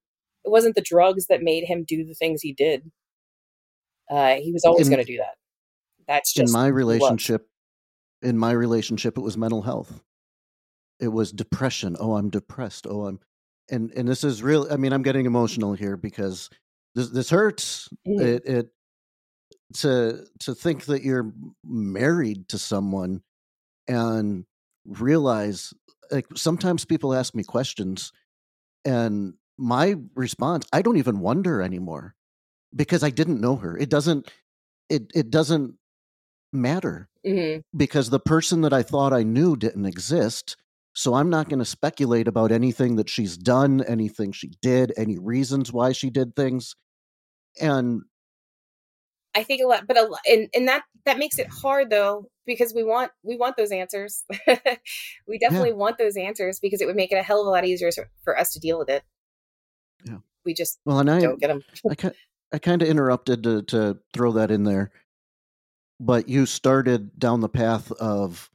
it wasn't the drugs that made him do the things he did. Uh, he was always going to do that. That's just in my relationship. In my relationship, it was mental health. It was depression. Oh, I'm depressed. Oh, I'm, and and this is real. I mean, I'm getting emotional here because this this hurts. Mm-hmm. It it to to think that you're married to someone and realize like sometimes people ask me questions and my response i don't even wonder anymore because i didn't know her it doesn't it it doesn't matter mm-hmm. because the person that i thought i knew didn't exist so i'm not going to speculate about anything that she's done anything she did any reasons why she did things and I think a lot, but a lot, and and that that makes it hard though because we want we want those answers. we definitely yeah. want those answers because it would make it a hell of a lot easier for us to deal with it. Yeah, we just well, and I don't get them. I I kind of interrupted to to throw that in there, but you started down the path of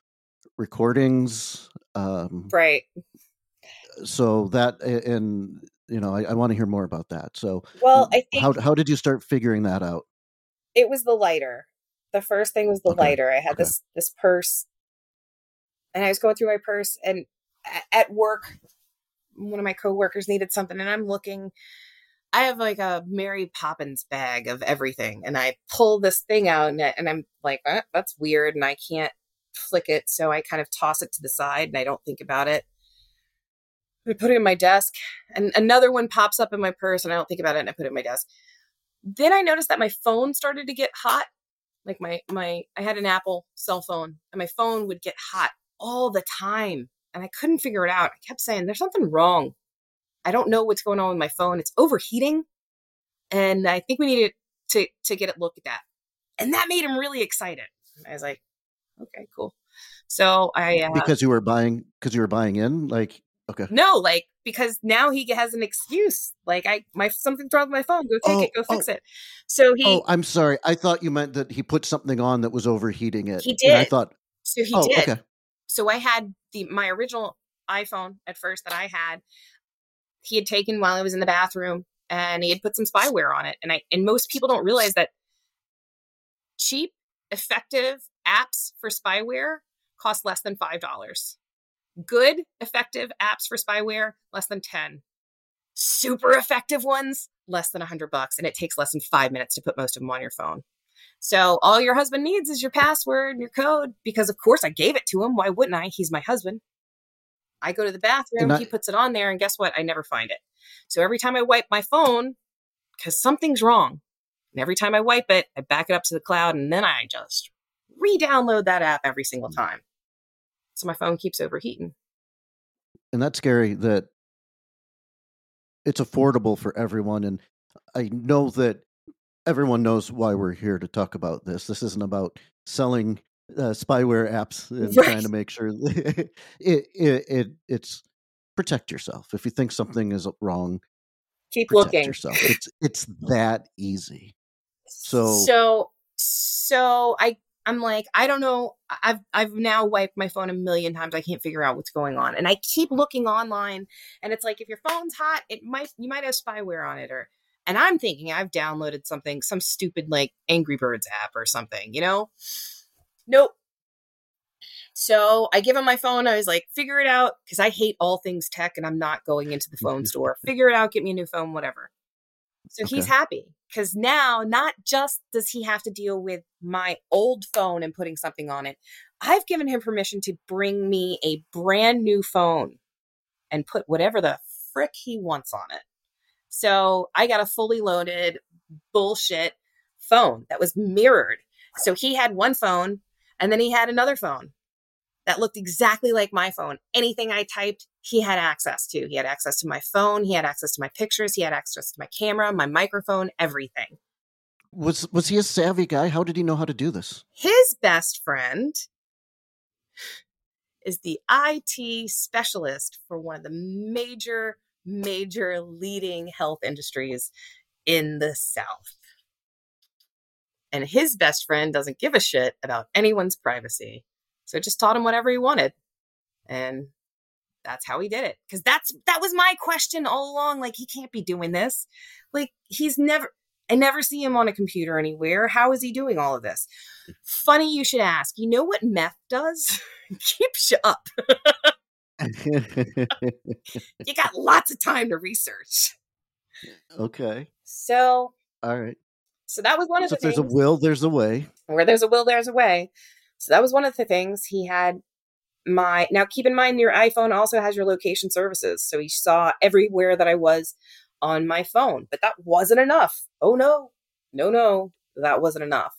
recordings, um, right? So that and you know I, I want to hear more about that. So well, I think how how did you start figuring that out? it was the lighter. The first thing was the okay. lighter. I had okay. this this purse, and I was going through my purse, and at work, one of my coworkers needed something, and I'm looking. I have like a Mary Poppins bag of everything, and I pull this thing out, and, and I'm like, eh, "That's weird," and I can't flick it, so I kind of toss it to the side, and I don't think about it. I put it in my desk, and another one pops up in my purse, and I don't think about it, and I put it in my desk then I noticed that my phone started to get hot. Like my my I had an Apple cell phone and my phone would get hot all the time and I couldn't figure it out. I kept saying there's something wrong. I don't know what's going on with my phone. It's overheating and I think we needed to to get it looked at. And that made him really excited. I was like, okay, cool. So I uh, because you were buying because you were buying in like okay no like because now he has an excuse. Like I, my something's wrong with my phone. Go take oh, it. Go fix oh. it. So he. Oh, I'm sorry. I thought you meant that he put something on that was overheating it. He did. I thought. So he oh, did. Okay. So I had the my original iPhone at first that I had. He had taken while I was in the bathroom, and he had put some spyware on it. And I and most people don't realize that cheap, effective apps for spyware cost less than five dollars. Good, effective apps for spyware, less than 10. Super effective ones, less than 100 bucks. And it takes less than five minutes to put most of them on your phone. So all your husband needs is your password and your code because, of course, I gave it to him. Why wouldn't I? He's my husband. I go to the bathroom, I- he puts it on there, and guess what? I never find it. So every time I wipe my phone, because something's wrong, and every time I wipe it, I back it up to the cloud, and then I just re download that app every single time. So my phone keeps overheating. and that's scary that it's affordable for everyone and i know that everyone knows why we're here to talk about this this isn't about selling uh, spyware apps and Right. trying to make sure it, it it it's protect yourself if you think something is wrong Keep looking. yourself it's it's that easy So- so so I I'm like I don't know I've I've now wiped my phone a million times I can't figure out what's going on. And I keep looking online and it's like if your phone's hot it might you might have spyware on it or and I'm thinking I've downloaded something some stupid like Angry Birds app or something you know? Nope. So I give him my phone I was like figure it out because I hate all things tech and I'm not going into the phone store. Figure it out get me a new phone whatever. So he's happy because now not just does he have to deal with my old phone and putting something on it, I've given him permission to bring me a brand new phone and put whatever the frick he wants on it. So I got a fully loaded bullshit phone that was mirrored. So he had one phone and then he had another phone that looked exactly like my phone. Anything I typed, he had access to. He had access to my phone, he had access to my pictures, he had access to my camera, my microphone, everything. was was he a savvy guy how did he know how to do this His best friend is the IT specialist for one of the major, major leading health industries in the South. And his best friend doesn't give a shit about anyone's privacy. So just taught him whatever he wanted. And that's how he did it. Cause that's, that was my question all along. Like, he can't be doing this. Like, he's never, I never see him on a computer anywhere. How is he doing all of this? Funny you should ask. You know what meth does? Keeps you up. You got lots of time to research. okay So, all right so that was one of so the if there's a will there's a way where there's a will, there's a way. So that was one of the things he had. My now, keep in mind your iPhone also has your location services, so he saw everywhere that I was on my phone. But that wasn't enough. Oh no, no, no, that wasn't enough.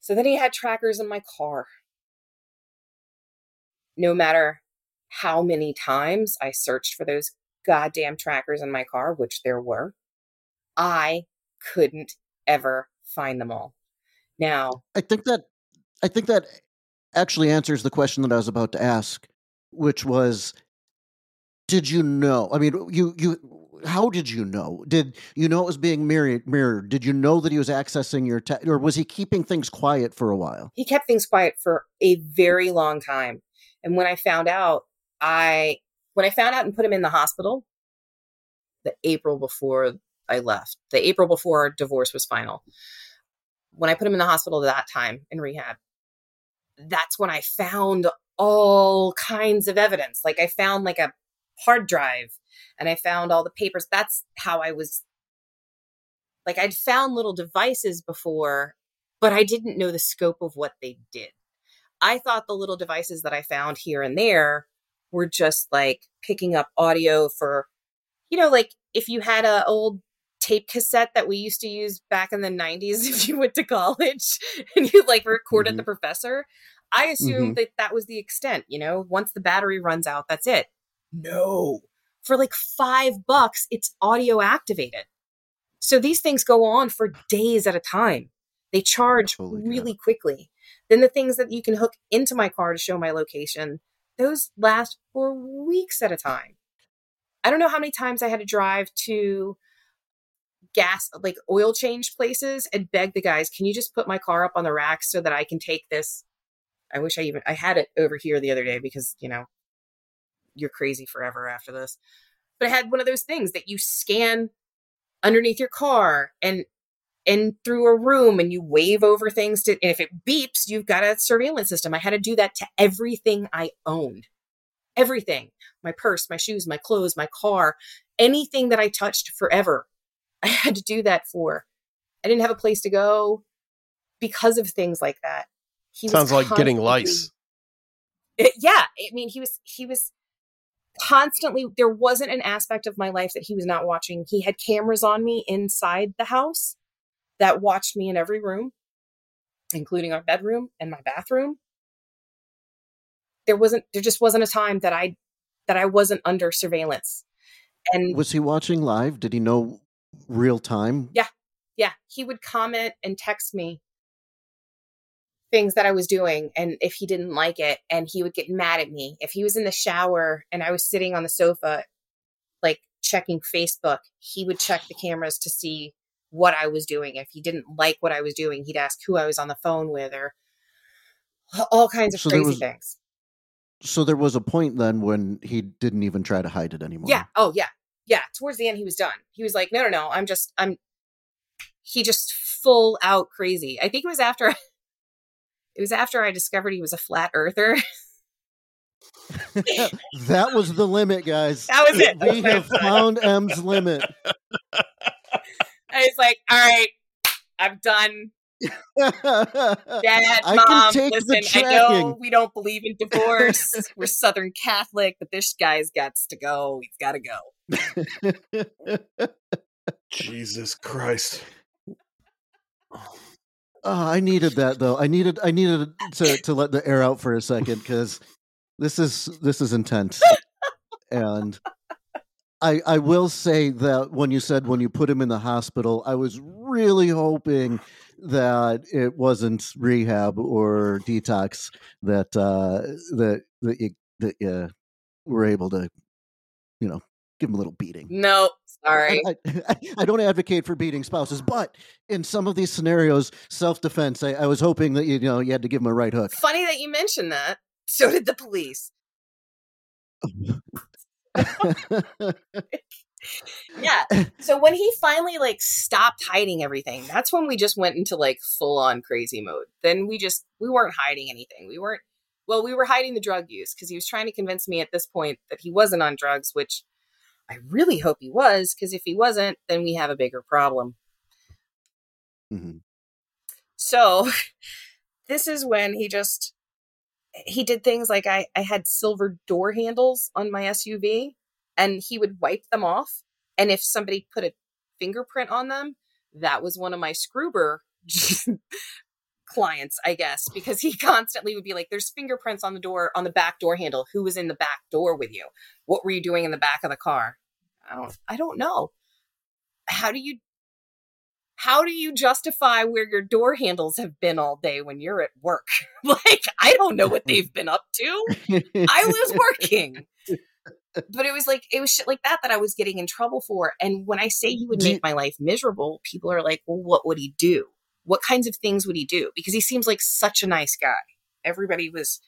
So then he had trackers in my car. No matter how many times I searched for those goddamn trackers in my car, which there were, I couldn't ever find them all. Now, I think that I think that actually answers the question that I was about to ask, which was did you know? I mean, you you how did you know? Did you know it was being mirrored? Mirrored? Did you know that he was accessing your te- or was he keeping things quiet for a while? he kept things quiet for a very long time. And when I found out, I when I found out and put him in the hospital, the April before I left, the April before our divorce was final. When I put him in the hospital that time in rehab, that's when I found all kinds of evidence. Like I found like a hard drive and I found all the papers. That's how I was like I'd found little devices before, but I didn't know the scope of what they did. I thought the little devices that I found here and there were just like picking up audio for, you know, like if you had a old tape cassette that we used to use back in the 90s if you went to college and you like recorded mm-hmm. the professor. I assumed mm-hmm. that that was the extent, you know, once the battery runs out, that's it. No. For like five bucks, it's audio activated. So these things go on for days at a time. They charge Holy really quickly. Then the things that you can hook into my car to show my location, those last for weeks at a time. I don't know how many times I had to drive to gas, like oil change places and beg the guys, can you just put my car up on the rack so that I can take this? I wish I even, I had it over here the other day because, you know, you're crazy forever after this. But I had one of those things that you scan underneath your car and and through a room and you wave over things to and if it beeps you've got a surveillance system i had to do that to everything i owned everything my purse my shoes my clothes my car anything that i touched forever i had to do that for i didn't have a place to go because of things like that he was Sounds like getting lice. it- yeah i mean he was he was constantly there wasn't an aspect of my life that he was not watching he had cameras on me inside the house that watched me in every room including our bedroom and my bathroom there wasn't there just wasn't a time that i that I wasn't under surveillance. And Was he watching live? Did he know real time? Yeah. yeah, he would comment and text me things that I was doing and if he didn't like it and he would get mad at me. If he was in the shower and I was sitting on the sofa like checking Facebook, he would check the cameras to see what I was doing. If he didn't like what I was doing, he'd ask who I was on the phone with or all kinds of So crazy was- things. So there was a point then when he didn't even try to hide it anymore. Yeah. Oh, yeah. Yeah. Towards the end, he was done. He was like, no, no, no. I'm just, I'm, he just full out crazy. I think it was after, it was after I discovered he was a flat earther. that was the limit, guys. That was it. We have found M's limit. I was like, all right, I'm done. Dad, mom, listen, I know we don't believe in divorce. We're Southern Catholic, but this guy's got to go. He's got to go. Jesus Christ. Oh, I needed that though. I needed I needed to to let the air out for a second because this is this is intense. and I I will say that when you said when you put him in the hospital, I was really hoping that it wasn't rehab or detox that uh that that you that you were able to you know give him a little beating. No, sorry. I, I, I don't advocate for beating spouses, but in some of these scenarios, self defense, I, I was hoping that you know you had to give him a right hook. Funny that you mentioned that. So did the police. Yeah. So when he finally like stopped hiding everything, that's when we just went into like full on crazy mode. Then we just we weren't hiding anything. We weren't well, we were hiding the drug use because he was trying to convince me at this point that he wasn't on drugs, which I really hope he was, because if he wasn't, then we have a bigger problem. Mhm. So this is when he just he did things like I, I had silver door handles on my SUV and he would wipe them off. And if somebody put a fingerprint on them, that was one of my Scroober clients, I guess, because he constantly would be like, There's fingerprints on the door on the back door handle. Who was in the back door with you? What were you doing in the back of the car? I don't I don't know. How do you how do you justify where your door handles have been all day when you're at work? like, I don't know what they've been up to. I was working. But it was like, it was shit like that that I was getting in trouble for. And when I say he would make my life miserable, people are like, well, what would he do? What kinds of things would he do? Because he seems like such a nice guy. Everybody was,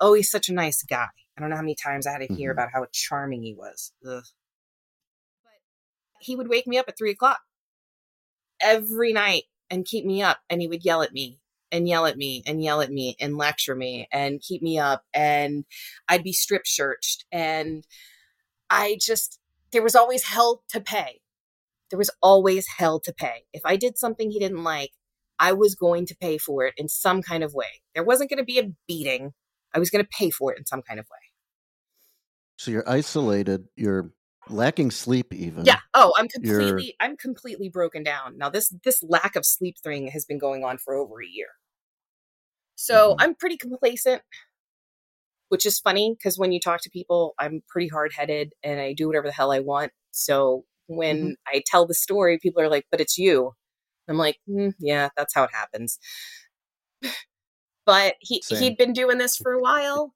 oh, he's such a nice guy. I don't know how many times I had to hear Mhm. about how charming he was. Ugh. But he would wake me up at three o'clock every night and keep me up and he would yell at me and yell at me and yell at me and lecture me and keep me up and I'd be strip searched and I just there was always hell to pay. There was always hell to pay. If I did something he didn't like, I was going to pay for it in some kind of way. There wasn't going to be a beating. I was going to pay for it in some kind of way. so you're isolated. You're lacking sleep. Even Yeah. Oh, I'm You're- completely I'm completely broken down. Now this this lack of sleep thing has been going on for over a year. So Mhm. I'm pretty complacent, which is funny because when you talk to people, I'm pretty hard headed and I do whatever the hell I want. So when I tell the story, people are like, "But it's you." I'm like, "Mm, "Yeah, that's how it happens." but he Same. he'd been doing this for a while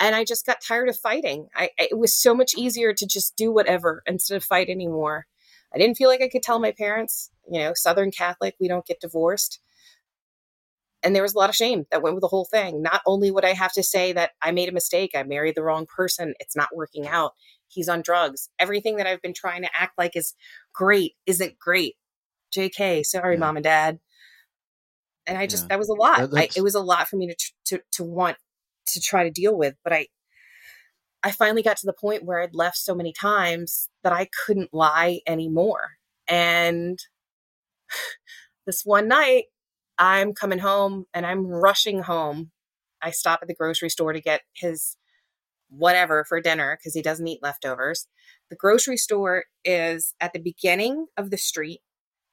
and I just got tired of fighting. I I- it was so much easier to just do whatever instead of fight anymore. I didn't feel like I could tell my parents, you know, Southern Catholic, we don't get divorced. And there was a lot of shame that went with the whole thing. Not only would I have to say that I made a mistake, I married the wrong person, it's not working out, he's on drugs. Everything that I've been trying to act like is great isn't great. JK, sorry, Yeah. mom and dad. And I just, Yeah. that was a lot. That- I, it was a lot for me to, tr- to, to want to try to deal with. But I, I finally got to the point where I'd left so many times that I couldn't lie anymore. And this one night, I'm coming home and I'm rushing home. I stop at the grocery store to get his whatever for dinner because he doesn't eat leftovers. The grocery store is at the beginning of the street.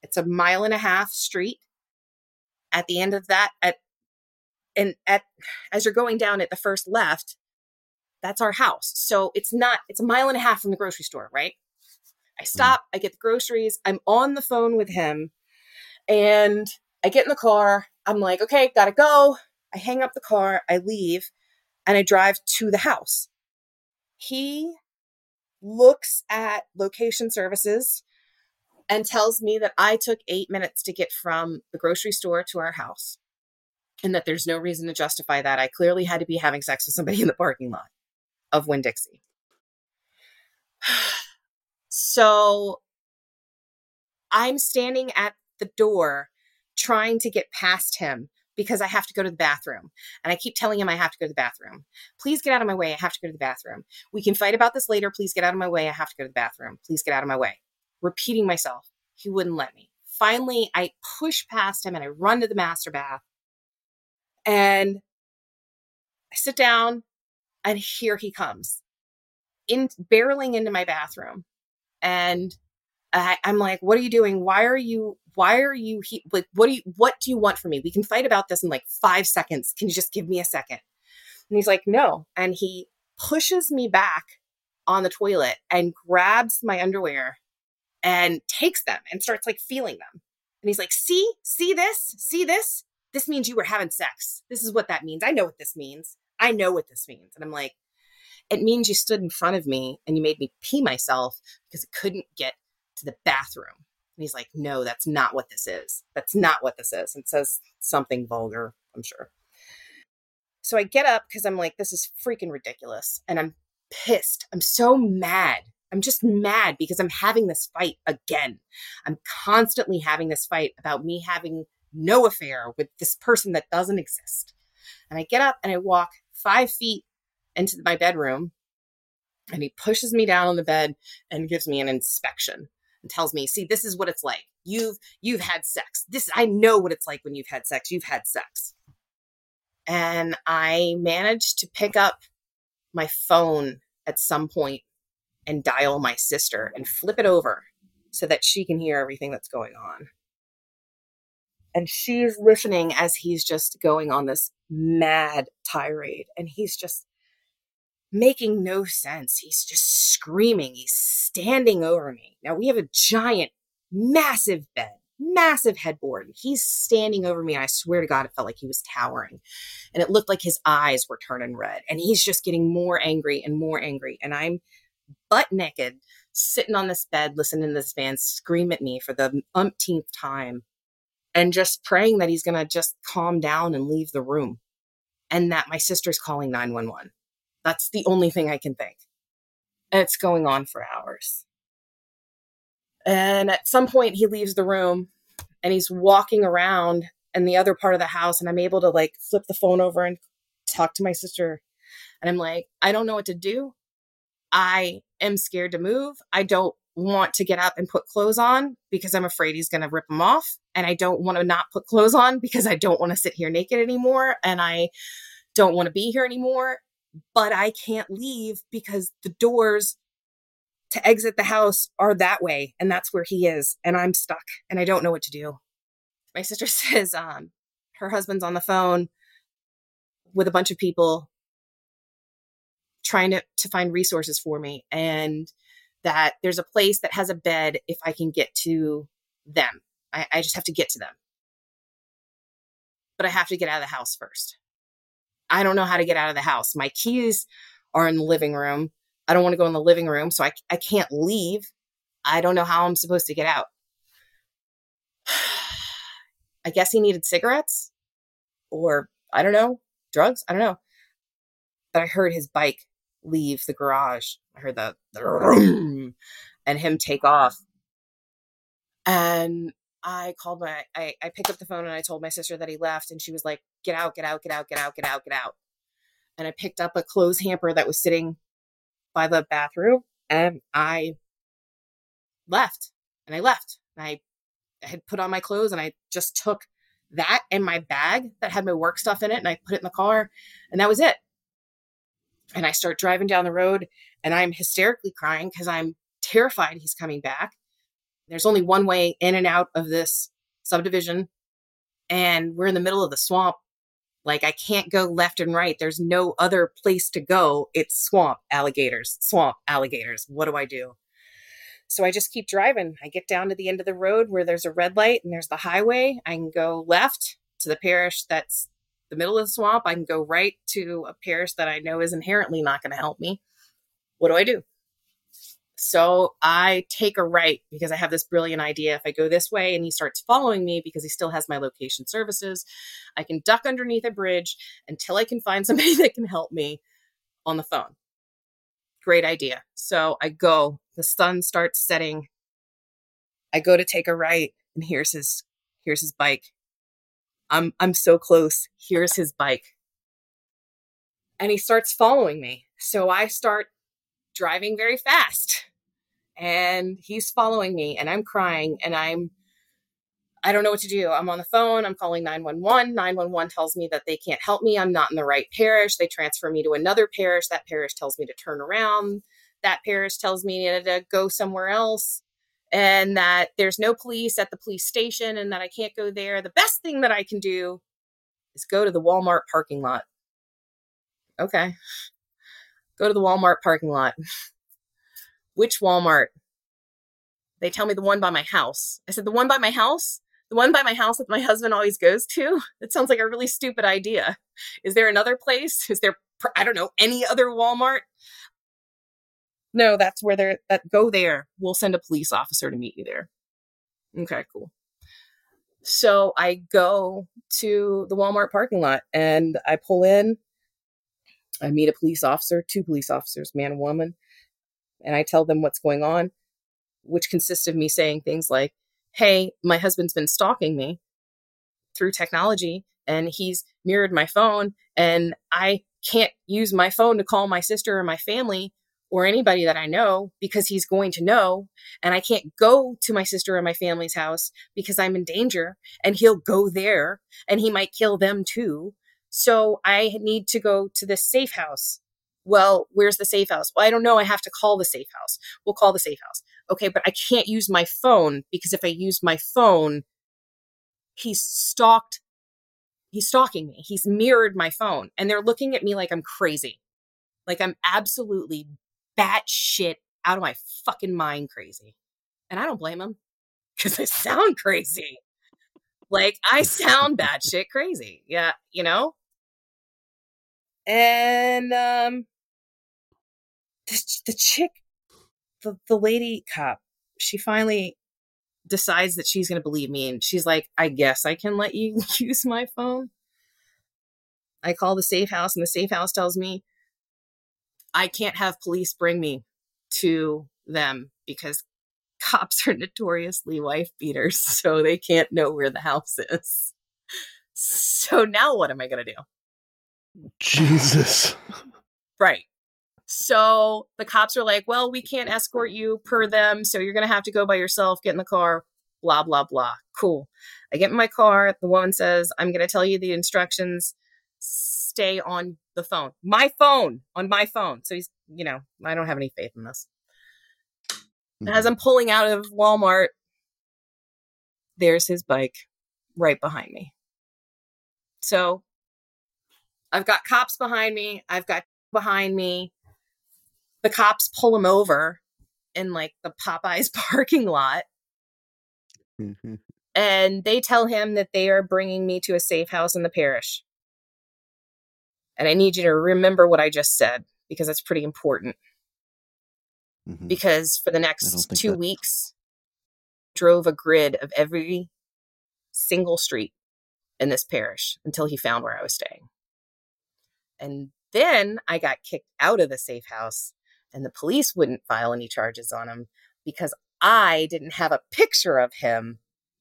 It's a mile and a half street. At the end of that, at and at as you're going down at the first left, That's our house. So it's not, it's a mile and a half from the grocery store, right? I mm-hmm. stop, I get the groceries, I'm on the phone with him, and I get in the car. I'm like, okay, gotta go. I hang up the car, I leave, and I drive to the house. He looks at location services and tells me that I took eight minutes to get from the grocery store to our house and that there's no reason to justify that. I clearly had to be having sex with somebody in the parking lot of Winn Dixie. so I'm standing at the door trying to get past him because I have to go to the bathroom. And I keep telling him I have to go to the bathroom. Please get out of my way. I have to go to the bathroom. We can fight about this later. Please get out of my way. I have to go to the bathroom. Please get out of my way. Repeating myself. He wouldn't let me. Finally, I push past him and I run to the master bath. And I sit down and here he comes in barreling into my bathroom. And I, am like, what are you doing? Why are you, why are you, he, like, what do you, what do you want from me? We can fight about this in like five seconds. Can you just give me a second? And he's like, no. And he pushes me back on the toilet and grabs my underwear and takes them and starts like feeling them. And he's like, see, see this, see this? This means you were having sex. This is what that means. I know what this means. I know what this means. And I'm like, it means you stood in front of me and you made me pee myself because it couldn't get to the bathroom. And he's like, no, that's not what this is. That's not what this is. And says something vulgar, I'm sure. So I get up because I'm like, this is freaking ridiculous. And I'm pissed. I'm so mad. I'm just mad because I'm having this fight again. I'm constantly having this fight about me having no affair with this person that doesn't exist. And I get up and I walk five feet into my bedroom and he pushes me down on the bed and gives me an inspection and tells me, see, this is what it's like. You've you've had sex. This I know what it's like when you've had sex. You've had sex. And I managed to pick up my phone at some point and dial my sister and flip it over so that she can hear everything that's going on. And she's listening as he's just going on this mad tirade. And he's just making no sense. He's just screaming. He's standing over me. Now we have a giant, massive bed, massive headboard. He's standing over me. And I swear to God, it felt like he was towering. And it looked like his eyes were turning red. And he's just getting more angry and more angry. And I'm butt naked, sitting on this bed, listening to this man scream at me for the umpteenth time. And just praying that he's going to just calm down and leave the room. And that my sister's calling 911 that's the only thing I can think. And it's going on for hours. And at some point, he leaves the room and he's walking around in the other part of the house. And I'm able to like flip the phone over and talk to my sister. And I'm like, I don't know what to do. I am scared to move. I don't want to get up and put clothes on because I'm afraid he's going to rip them off. And I don't want to not put clothes on because I don't want to sit here naked anymore. And I don't want to be here anymore but I can't leave because the doors to exit the house are that way and that's where he is and I'm stuck and I don't know what to do. My sister says um her husband's on the phone with a bunch of people trying to to find resources for me and that there's a place that has a bed if I can get to them. I, I just have to get to them. But I have to get out of the house first. I don't know how to get out of the house. My keys are in the living room. I don't want to go in the living room, so I, I can't leave. I don't know how I'm supposed to get out. I guess he needed cigarettes or I don't know, drugs. I don't know. But I heard his bike leave the garage. I heard the, oh, the and him take off. And I called my, I, I picked up the phone and I told my sister that he left, and she was like, "Get out, get out, get out, get out, get out, get out." And I picked up a clothes hamper that was sitting by the bathroom, and I left. And I left. And I, I had put on my clothes, and I just took that and my bag that had my work stuff in it, and I put it in the car, and that was it. And I start driving down the road, and I'm hysterically crying because I'm terrified he's coming back there's only one way in and out of this subdivision, and we're in the middle of the swamp Like I can't go left and right. There's no other place to go. It's swamp, alligators, swamp, alligators. What do I do? So I just keep driving. I get down to the end of the road where there's a red light and there's the highway. I can go left to the parish that's the middle of the swamp. I can go right to a parish that I know is inherently not going to help me. What do I do? So I take a right because I have this brilliant idea. If I go this way and he starts following me because he still has my location services, I can duck underneath a bridge until I can find somebody that can help me on the phone. Great idea. So I go, the sun starts setting. I go to take a right and here's his here's his bike. I'm I'm so close. Here's his bike. And he starts following me. So I start driving very fast and he's following me and I'm crying and I'm I don't know what to do. I'm on the phone. I'm calling 911. 911 tells me that they can't help me. I'm not in the right parish. They transfer me to another parish. That parish tells me to turn around. That parish tells me to go somewhere else and that there's no police at the police station and that I can't go there. The best thing that I can do is go to the Walmart parking lot. Okay. Go to the Walmart parking lot. Which Walmart? They tell me the one by my house. I said, the one by my house? The one by my house that my husband always goes to? That sounds like a really stupid idea. Is there another place? Is there, I don't know, any other Walmart? No, that's where they're, that go there. We'll send a police officer to meet you there. Okay, cool. So I go to the Walmart parking lot and I pull in. I meet a police officer, two police officers, man and woman and I tell them what's going on, which consists of me saying things like, Hey, my husband's been stalking me through technology and he's mirrored my phone and I can't use my phone to call my sister or my family or anybody that I know because he's going to know. And I can't go to my sister or my family's house because I'm in danger and he'll go there and he might kill them too. So I need to go to the safe house well, where's the safe house? Well, I don't know. I have to call the safe house. We'll call the safe house. Okay, but I can't use my phone because if I use my phone, he's stalked. He's stalking me. He's mirrored my phone and they're looking at me like I'm crazy. Like I'm absolutely batshit out of my fucking mind crazy. And I don't blame them because I sound crazy. Like I sound batshit crazy. Yeah, you know? And um the, the chick, the, the lady cop, she finally decides that she's going to believe me. And she's like, I guess I can let you use my phone. I call the safe house, and the safe house tells me I can't have police bring me to them because cops are notoriously wife beaters, so they can't know where the house is. So now what am I going to do? Jesus. Right. So the cops are like, well, we can't escort you per them. So you're going to have to go by yourself, get in the car, blah, blah, blah. Cool. I get in my car. The woman says, I'm going to tell you the instructions. Stay on the phone. My phone, on my phone. So he's, you know, I don't have any faith in this. Mm-hmm. As I'm pulling out of Walmart, there's his bike right behind me. So I've got cops behind me. I've got behind me the cops pull him over in like the Popeyes parking lot. Mm-hmm. And they tell him that they are bringing me to a safe house in the parish. And I need you to remember what I just said because that's pretty important. Mm-hmm. Because for the next two that... weeks, drove a grid of every single street in this parish until he found where I was staying. And then I got kicked out of the safe house and the police wouldn't file any charges on him because I didn't have a picture of him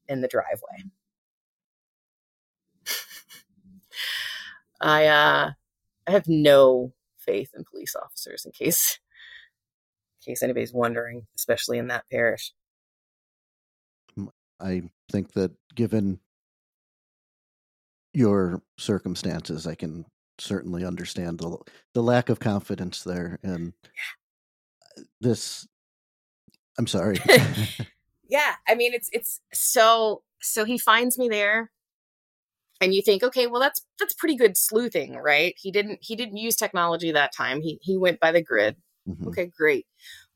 in the driveway. I uh I have no faith in police officers in case in case anybody's wondering, especially in that parish. I think that given your circumstances, I can certainly understand the the lack of confidence there and this i'm sorry yeah i mean it's it's so so he finds me there and you think okay well that's that's pretty good sleuthing right? He didn't he didn't use technology that time. He he went by the grid. Mhm. okay great.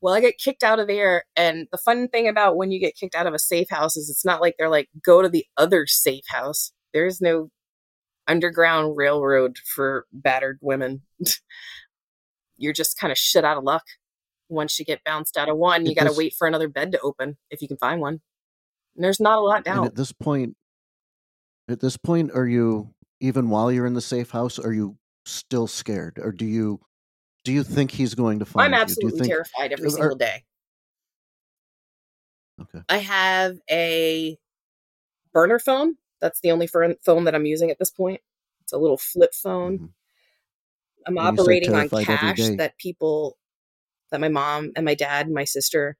Well i get kicked out of there and the fun thing about when you get kicked out of a safe house is it's not like they're like go to the other safe house. There's no underground railroad for battered women. You're just kind of shit out of luck. Once you get bounced out of one you got to wait for another bed to open if you can find one. And there's not a lot down at this point, at this point, are you even while you're in the safe house? Are you still scared, or do you do you think he's going to find out? i'm absolutely think? terrified every are- single day Okay. I have a burner phone. That's the only phone that I'm using at this point. It's a little flip phone. Mhm. I'm operating on cash that people, that my mom and my dad and my sister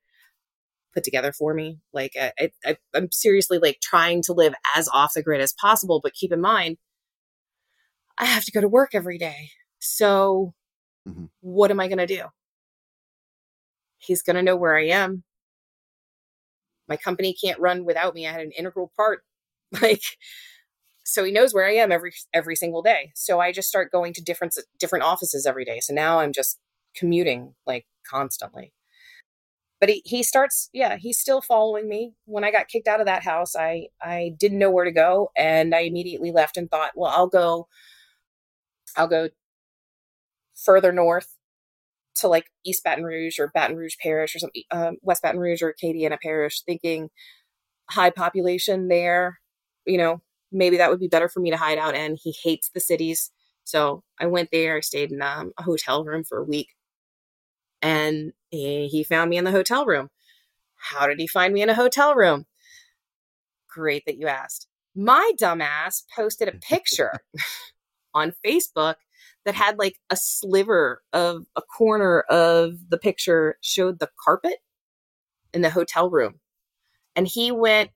put together for me. Like I, I, I'm seriously like trying to live as off the grid as possible, but keep in mind, I have to go to work every day. So, Mhm. what am I going to do? He's going to know where I am. My company can't run without me. I had an integral part. Like, so he knows where I am every every single day. So I just start going to different different offices every day. So now I'm just commuting like constantly. But he, he starts, yeah, he's still following me. When I got kicked out of that house, I I didn't know where to go, and I immediately left and thought, well, I'll go, I'll go further north to like East Baton Rouge or Baton Rouge Parish or something, um, West Baton Rouge or Acadiana Parish, thinking high population there, you know, maybe that would be better for me to hide out in. He hates the cities. So I went there, I stayed in um, a hotel room for a week, and he, he found me in the hotel room. How did he find me in a hotel room? Great that you asked. My dumbass posted a picture on Facebook that had like a sliver of a corner of the picture showed the carpet in the hotel room. And he went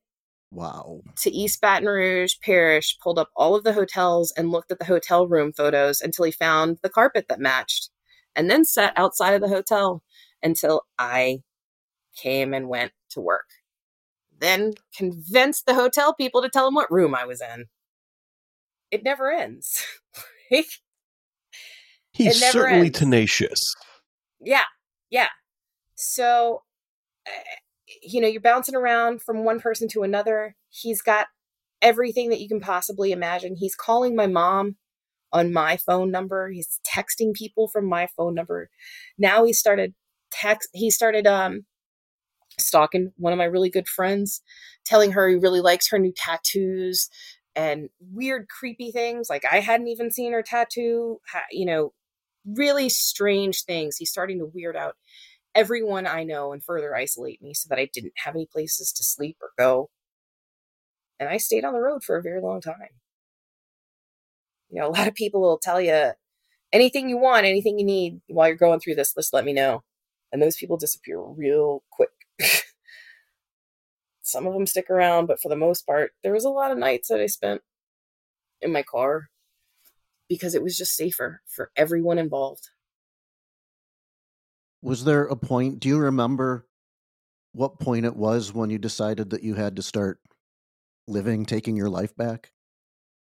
Wow. to East Baton Rouge Parish, pulled up all of the hotels and looked at the hotel room photos until he found the carpet that matched, and then sat outside of the hotel until I came and went to work. Then convinced the hotel people to tell him what room I was in. It never ends. Like, He's certainly ends. tenacious. yeah, yeah. So, uh, you know, you're bouncing around from one person to another. He's got everything that you can possibly imagine. He's calling my mom on my phone number. He's texting people from my phone number. Now he started text. He started um stalking one of my really good friends, telling her he really likes her new tattoos and weird, creepy things. Like I hadn't even seen her tattoo. You know, really strange things. He's starting to weird out everyone I know and further isolate me so that I didn't have any places to sleep or go. And I stayed on the road for a very long time. You know, a lot of people will tell you anything you want, anything you need while you're going through this, just let me know. And those people disappear real quick. Some of them stick around, but for the most part, there was a lot of nights that I spent in my car because it was just safer for everyone involved. Was there a point? Do you remember what point it was when you decided that you had to start living, taking your life back?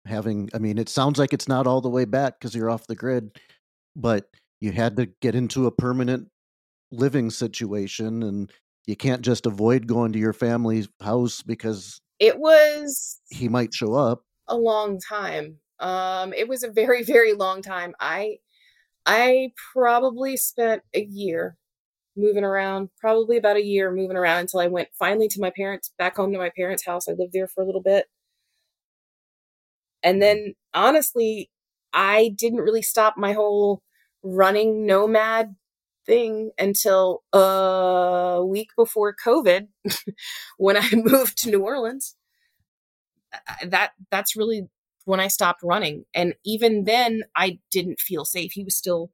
Having, I mean, it sounds like it's not all the way back because you're off the grid, but you had to get into a permanent living situation and you can't just avoid going to your family's house because It was he might show up. a long time. Um, it was a very, very long time. I, I probably spent a year moving around, probably about a year moving around until I went finally to my parents, back home to my parents' house. I lived there for a little bit. And then honestly, I didn't really stop my whole running nomad thing until a week before COVID when I moved to New Orleans. That that's really when I stopped running. And even then I didn't feel safe. He was still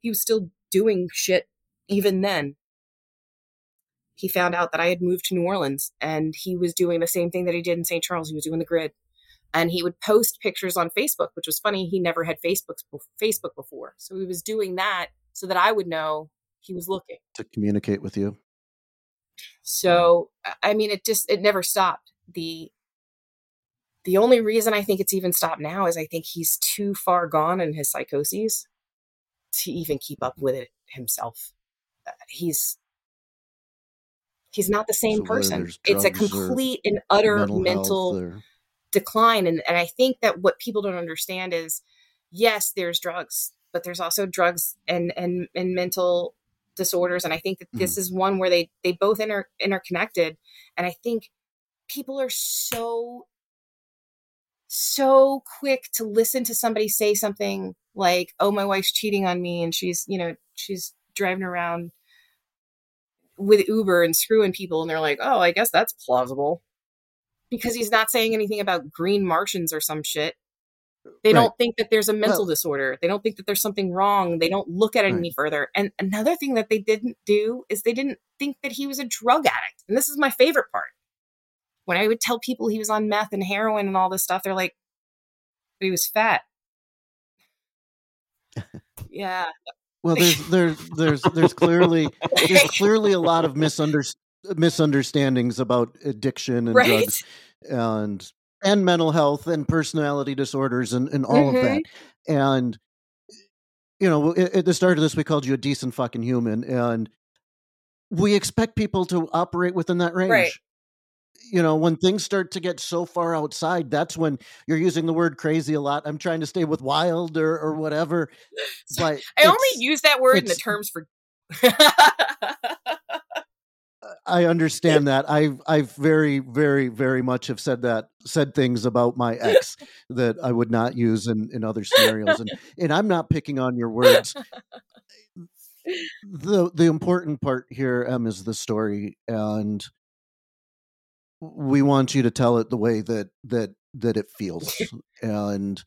he was still doing shit even then. He found out that I had moved to New Orleans and he was doing the same thing that he did in St. Charles. He was doing the grid. And he would post pictures on Facebook, which was funny. He never had Facebook Facebook before. So he was doing that so that I would know he was looking. to communicate with you. So I- mean, it just it never stopped. the the only reason I think it's even stopped now is I think he's too far gone in his psychoses to even keep up with it himself. Uh, he's he's not the same So person. It's a complete and utter mental, mental, decline. And and I think that what people don't understand is yes, there's drugs, but there's also drugs and and and mental disorders. And I think that this mm-hmm. is one where they they both inter interconnected. And I think people are so so quick to listen to somebody say something like, "Oh, my wife's cheating on me, and she's you know she's driving around with Uber and screwing people," and they're like, "Oh, I guess that's plausible," because he's not saying anything about green Martians or some shit. They Right. don't think that there's a mental Well- disorder. They don't think that there's something wrong. They don't look at it Right. any further. And another thing that they didn't do is they didn't think that he was a drug addict. And this is my favorite part. When I would tell people he was on meth and heroin and all this stuff, they're like, but he was fat. yeah. Well, there's there's there's there's clearly there's clearly a lot of misunder- misunderstandings about addiction and Right? drugs and and mental health and personality disorders and, and all of Mhm. that. And you know, at, at the start of this, we called you a decent fucking human, and we expect people to operate within that range. Right. You know, when things start to get so far outside, that's when you're using the word crazy a lot. I'm trying to stay with wild or, or whatever. But I only use that word in the terms for. I understand that. I've I've very very very much have said that said things about my ex that I would not use in in other scenarios, and and I'm not picking on your words. the The important part here, Em, is the story, and we want you to tell it the way that that that it feels, and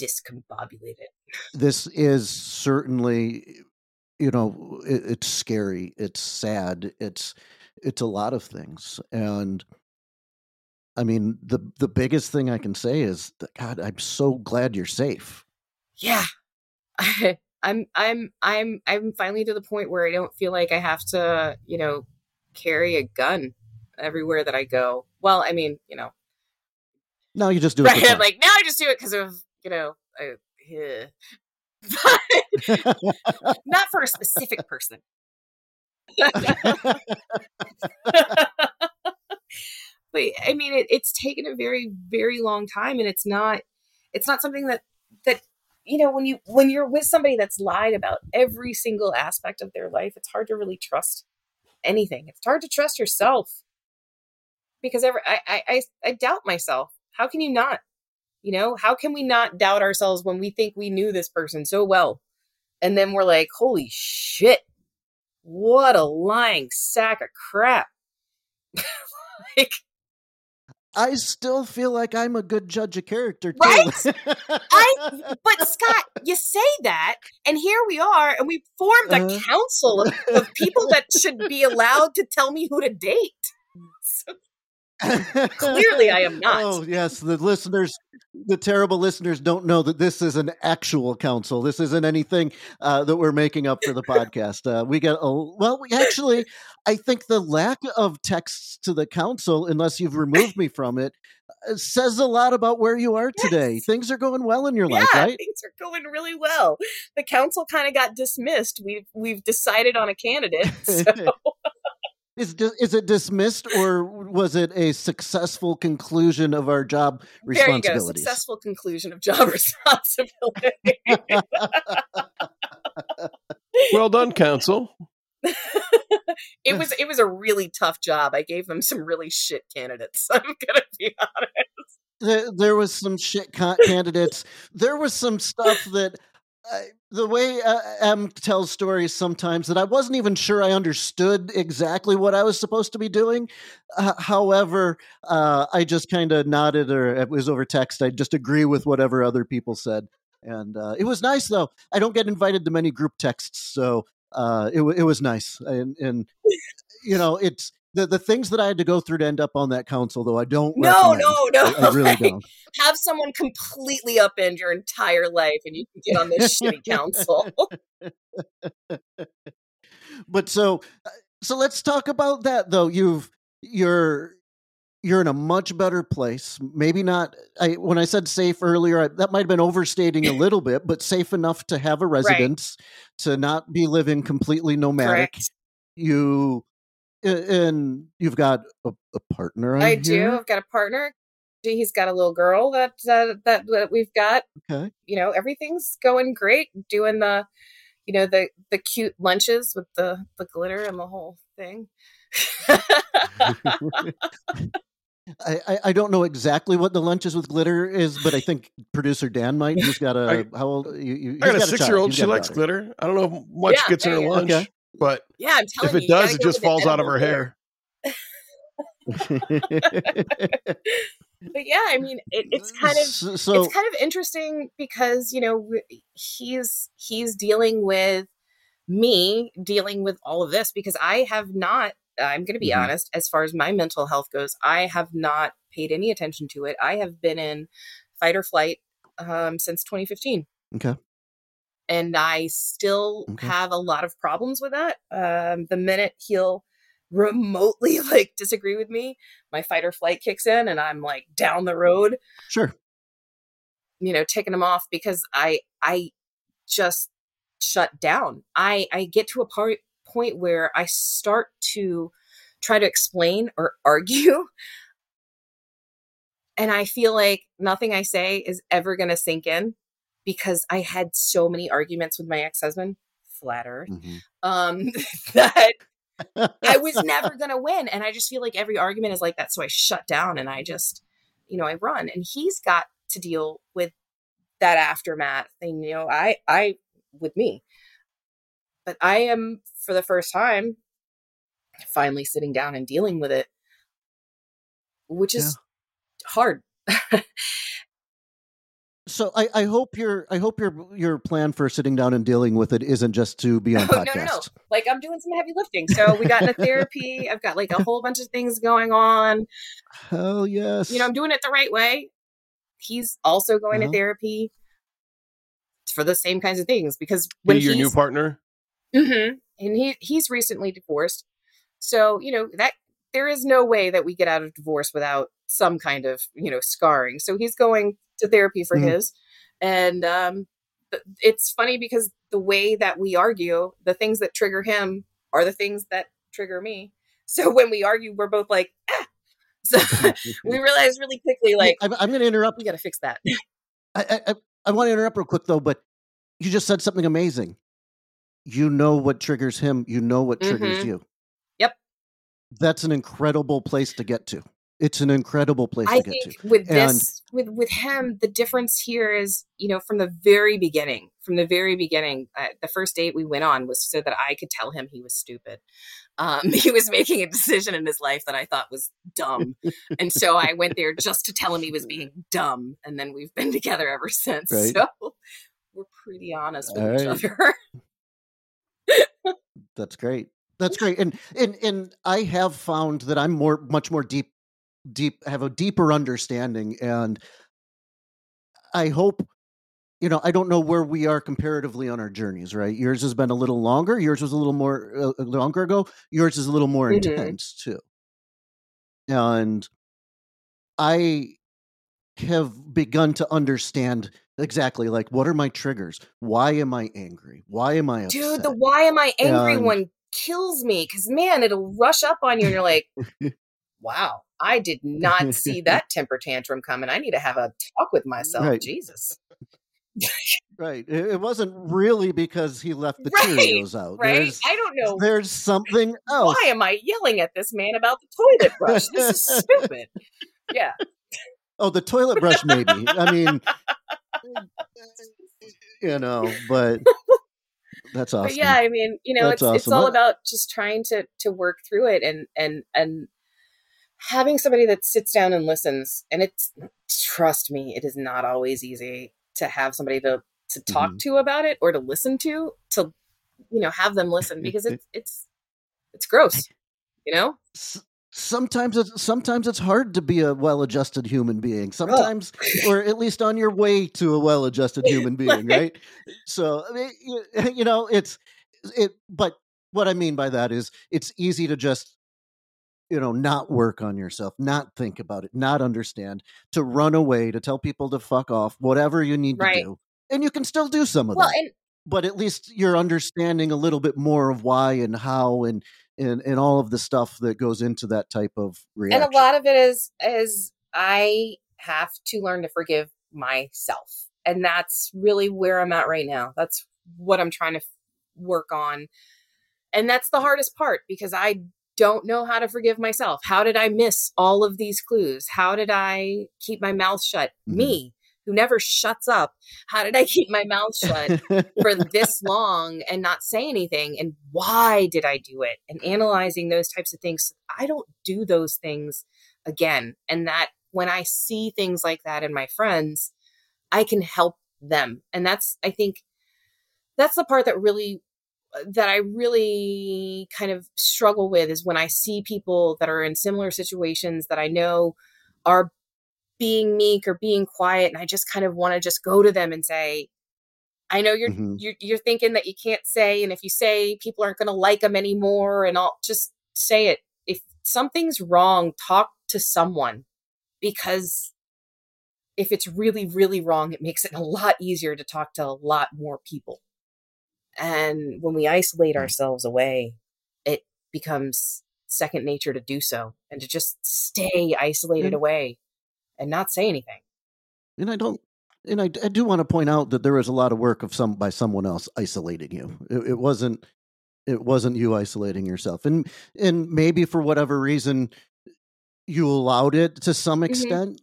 Discombobulated. this is certainly you know it, it's scary it's sad it's it's a lot of things and i mean the the biggest thing i can say is that god i'm so glad you're safe Yeah. I'm I'm I'm I'm finally to the point where I don't feel like I have to, you know, carry a gun everywhere that I go. Well, I mean, you know, now you just do it right? like now I just do it because of, you know, I, yeah. Not for a specific person. but I mean, it, it's taken a very, very long time, and it's not, it's not something that that you know when you when you're with somebody that's lied about every single aspect of their life, it's hard to really trust anything. It's hard to trust yourself because ever I I I, I doubt myself. How can you not? You know, how can we not doubt ourselves when we think we knew this person so well, and then we're like, holy shit, what a lying sack of crap. like i still feel like i'm a good judge of character too. Right? I- but Scott, you say that, and here we are, and we formed a Uh-huh. council of, of people that should be allowed to tell me who to date. Clearly I am not. Oh, yes. The listeners, the terrible listeners don't know that this is an actual council. This isn't anything uh, that we're making up for the podcast. Uh, we get, a, well, we actually, I think the lack of texts to the council, unless you've removed me from it, uh, says a lot about where you are today. Yes. Things are going well in your life, right? things are going really well. The council kind of got dismissed. We've we've decided on a candidate. So Is, is it dismissed or was it a successful conclusion of our job there you go. responsibilities? Successful conclusion of job responsibility. Well done, council. it was it was a really tough job. I gave them some really shit candidates. I'm gonna be honest. there, there was some shit candidates. There was some stuff that uh, the way uh, Em tells stories sometimes that I wasn't even sure I understood exactly what I was supposed to be doing. Uh, however, uh, I just kind of nodded, or it was over text. I just agree with whatever other people said, and uh, it was nice though. I don't get invited to many group texts, so uh, it it was nice, and and you know it's. The, the things that I had to go through to end up on that council, though, I don't. No, no, no. I, I really right. don't. Have someone completely upend your entire life, and you can get on this shitty council. but so uh, so let's talk about that though you've you're you're in a much better place. Maybe not. I when I said safe earlier, I, that might have been overstating a little bit, but safe enough to have a residence, to not be living completely nomadic. Correct. You and you've got a, a partner. I I do. I've got a partner. He's got a little girl that uh, that that we've got. Okay. You know, everything's going great. Doing the, you know, the the cute lunches with the the glitter and the whole thing. I, I, I don't know exactly what the lunches with glitter is, but I think producer Dan might. He's got a how old? You, you, I got a he's child. six year old. She likes daughter. glitter. I don't know if much Yeah, gets in her lunch. Okay. But yeah, I'm telling if it you does, it just falls out of her hair. But yeah, I mean, it, it's kind of so, it's kind of interesting because you know he's he's dealing with me dealing with all of this because I have not. I'm going to be Mhm. honest. As far as my mental health goes, I have not paid any attention to it. I have been in fight or flight um, since 2015 okay. And I still have a lot of problems with that. Um, the minute he'll remotely like disagree with me, my fight or flight kicks in, and I'm like down the road, Sure. you know, taking him off because I I just shut down. I I get to a part point where I start to try to explain or argue. And I feel like nothing I say is ever going to sink in because I had so many arguments with my ex-husband, flat earth, Mhm. um, that I was never going to win. And I just feel like every argument is like that. So I shut down and I just, you know, I run. And he's got to deal with that aftermath thing, you know, I, I, with me. But I am, for the first time, finally sitting down and dealing with it, which is hard. So I, I hope your I hope your your plan for sitting down and dealing with it isn't just to be on Oh, podcasts. no, no, no. Like I'm doing some heavy lifting. So we got into therapy. I've got like a whole bunch of things going on. Hell yes. You know, I'm doing it the right way. He's also going Uh-huh. to therapy for the same kinds of things because when Be your new he's- partner. Mhm. and he he's recently divorced. So, you know, that there is no way that we get out of divorce without some kind of, you know, scarring. So he's going to therapy for Mhm. his. And um it's funny because the way that we argue, the things that trigger him are the things that trigger me. So when we argue, we're both like, ah. So we realize really quickly, like, I'm, I'm going to interrupt. we got to fix that. I, I, I, want to interrupt real quick though, but you just said something amazing. You know what triggers him. You know what triggers Mhm. you. Yep. That's an incredible place to get to. It's an incredible place I to get think to. with And- this, with with him, the difference here is, you know, from the very beginning, from the very beginning, uh, the first date we went on was so that I could tell him he was stupid. Um, he was making a decision in his life that I thought was dumb, and so I went there just to tell him he was being dumb, and then we've been together ever since. Right. So we're pretty honest with All each right. other. That's great. That's great. And and and I have found that I'm more much more deep deep have a deeper understanding and I hope you know, I don't know where we are comparatively on our journeys, right? Yours has been a little longer. Yours was a little more uh, longer ago. Yours is a little more Mhm. intense too. And I have begun to understand exactly like what are my triggers? Why am I angry? Why am I upset? Dude, the why am I angry And- one kills me because man, it'll rush up on you and you're like, wow, I did not see that temper tantrum coming. I need to have a talk with myself. Right. Jesus. Right. It wasn't really because he left the Right, Cheerios out. Right? There's, I don't know. there's something else. Why am I yelling at this man about the toilet brush? This is stupid. Yeah. Oh, the toilet brush, maybe. I mean, you know, but that's awesome. But yeah, I mean, you know, That's it's it's all about just trying to to work through it and and and having somebody that sits down and listens. And it's trust me, it is not always easy to have somebody to to talk Mhm. to about it or to listen to to you know have them listen because it's it's it's gross, you know. Sometimes it's sometimes it's hard to be a well-adjusted human being. Sometimes, or at least on your way to a well-adjusted human being, right? So I mean, you, you know, it's it. But what I mean by that is, it's easy to just you know, not work on yourself, not think about it, not understand, to run away, to tell people to fuck off, whatever you need Right. to do. And you can still do some of well, that. and But at least you're understanding a little bit more of why and how and and, and all of the stuff that goes into that type of reaction. and a lot of it is is I have to learn to forgive myself, and that's really where I'm at right now. That's what I'm trying to work on, and that's the hardest part because I don't know how to forgive myself. How did I miss all of these clues? How did I keep my mouth shut? Mhm. Me, who never shuts up. How did I keep my mouth shut? for this long and not say anything and why did i do it and analyzing those types of things i don't do those things again and that when i see things like that in my friends i can help them and that's i think that's the part that really that i really kind of struggle with is when i see people that are in similar situations that i know are being meek or being quiet and i just kind of want to just go to them and say I know you're, Mhm. you're you're thinking that you can't say, and if you say, people aren't going to like them anymore, and I'll Just say it. If something's wrong, talk to someone, because if it's really really wrong, it makes it a lot easier to talk to a lot more people. And when we isolate Mm. ourselves away, it becomes second nature to do so, and to just stay isolated Yeah. away and not say anything. and I don't and I, I do want to point out that there was a lot of work of some by someone else isolating you. It, it wasn't it wasn't you isolating yourself, and and maybe for whatever reason you allowed it to some Mhm. extent,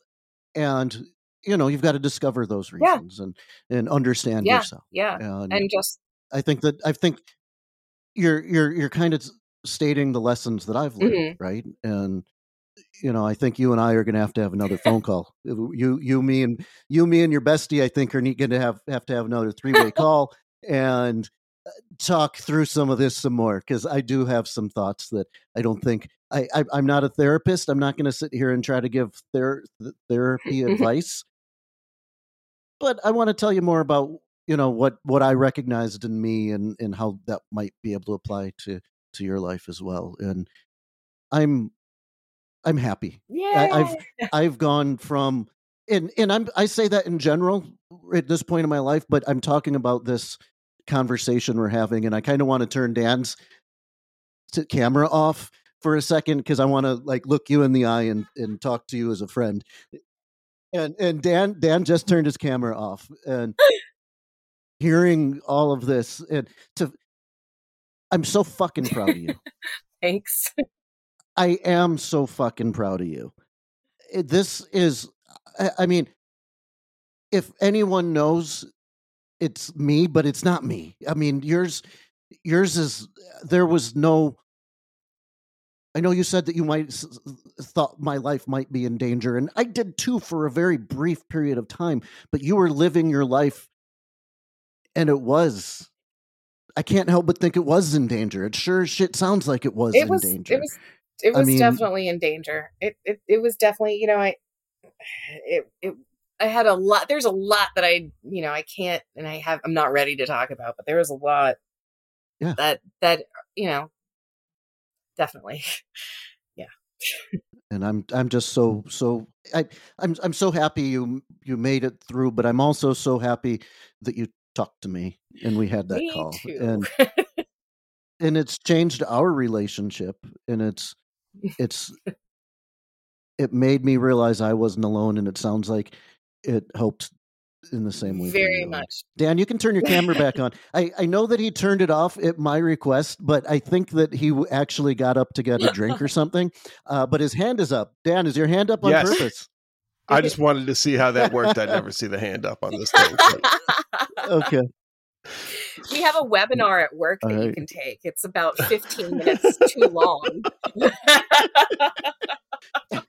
and you know you've got to discover those Yeah. reasons and and understand Yeah. yourself. Yeah, And, and just I think that I think you're you're you're kind of stating the lessons that I've learned, Mhm. right? And you know, I think you and I are going to have to have another phone call. You, you, me, and you, me, and your bestie. I think are going to have have to have another three way call and uh, talk through some of this some more because I do have some thoughts that I don't think I, I I'm not a therapist. I'm not going to sit here and try to give ther- therapy advice, but I want to tell you more about you know what what I recognized in me and and how that might be able to apply to to your life as well. And I'm I'm happy. yeah. I've I've gone from and and I'm I say that in general at this point in my life, but I'm talking about this conversation we're having, and I kind of want to turn Dan's camera off for a second because I want to like look you in the eye and and talk to you as a friend. And and Dan Dan just turned his camera off and hearing all of this and to I'm so fucking proud of you. Thanks. I am so fucking proud of you. This is, I, I mean, if anyone knows, it's me, but it's not me. I mean, yours, yours is. There was no. I know you said that you might thought my life might be in danger, and I did too for a very brief period of time. But you were living your life, and it was. I can't help but think it was in danger. It sure shit sounds like it was it in was danger. it was it I was mean- definitely in danger it, it it was definitely you know i it, it i had a lot there's a lot that i you know i can't and i have i'm not ready to talk about but there was a lot Yeah. that that you know definitely yeah. and I'm I'm just so so I I'm I'm so happy you you made it through, but I'm also so happy that you talked to me and we had that Me call too. and and it's changed our relationship and it's it's it made me realize I wasn't alone and it sounds like it helped in the same way very much Dan, you can turn your camera back on. I, I know that he turned it off at my request, but I think that he actually got up to get a drink or something. Uh, but his hand is up. Dan, is your hand up on Yes. purpose? I just wanted to see how that worked. I'd never see the hand up on this thing. But- Okay. we have a webinar at work that you can take it's about 15 minutes too long